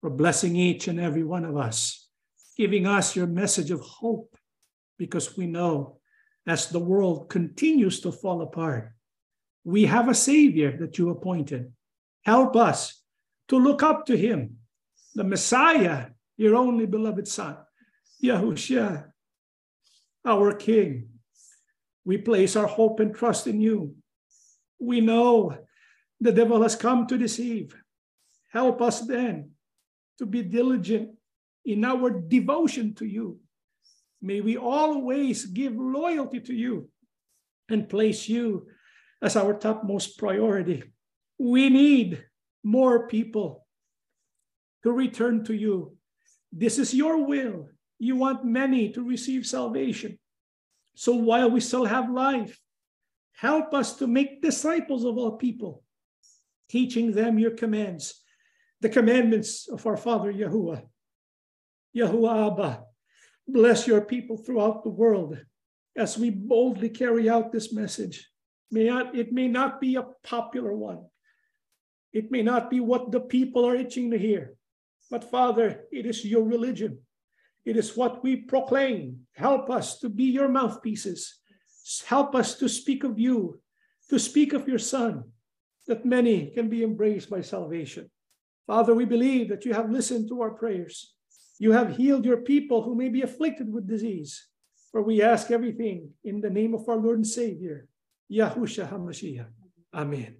for blessing each and every one of us, giving us your message of hope, because we know as the world continues to fall apart, we have a Savior that you appointed. Help us to look up to Him, the Messiah, your only beloved Son, Yahushua, our King. We place our hope and trust in you. We know the devil has come to deceive. Help us then to be diligent in our devotion to you. May we always give loyalty to you and place you as our topmost priority. We need more people to return to you. This is your will. You want many to receive salvation. So while we still have life, help us to make disciples of all people teaching them your commands, the commandments of our Father Yahuwah. Yahuwah Abba, Bless your people throughout the world as we boldly carry out this message. May not, it may not be a popular one. It may not be what the people are itching to hear. But Father, it is your religion. It is what we proclaim. Help us to be your mouthpieces. Help us to speak of you, to speak of your Son, that many can be embraced by salvation. Father, we believe that you have listened to our prayers. You have healed your people who may be afflicted with disease. For we ask everything in the name of our Lord and Savior, Yahushua HaMashiach. Amen.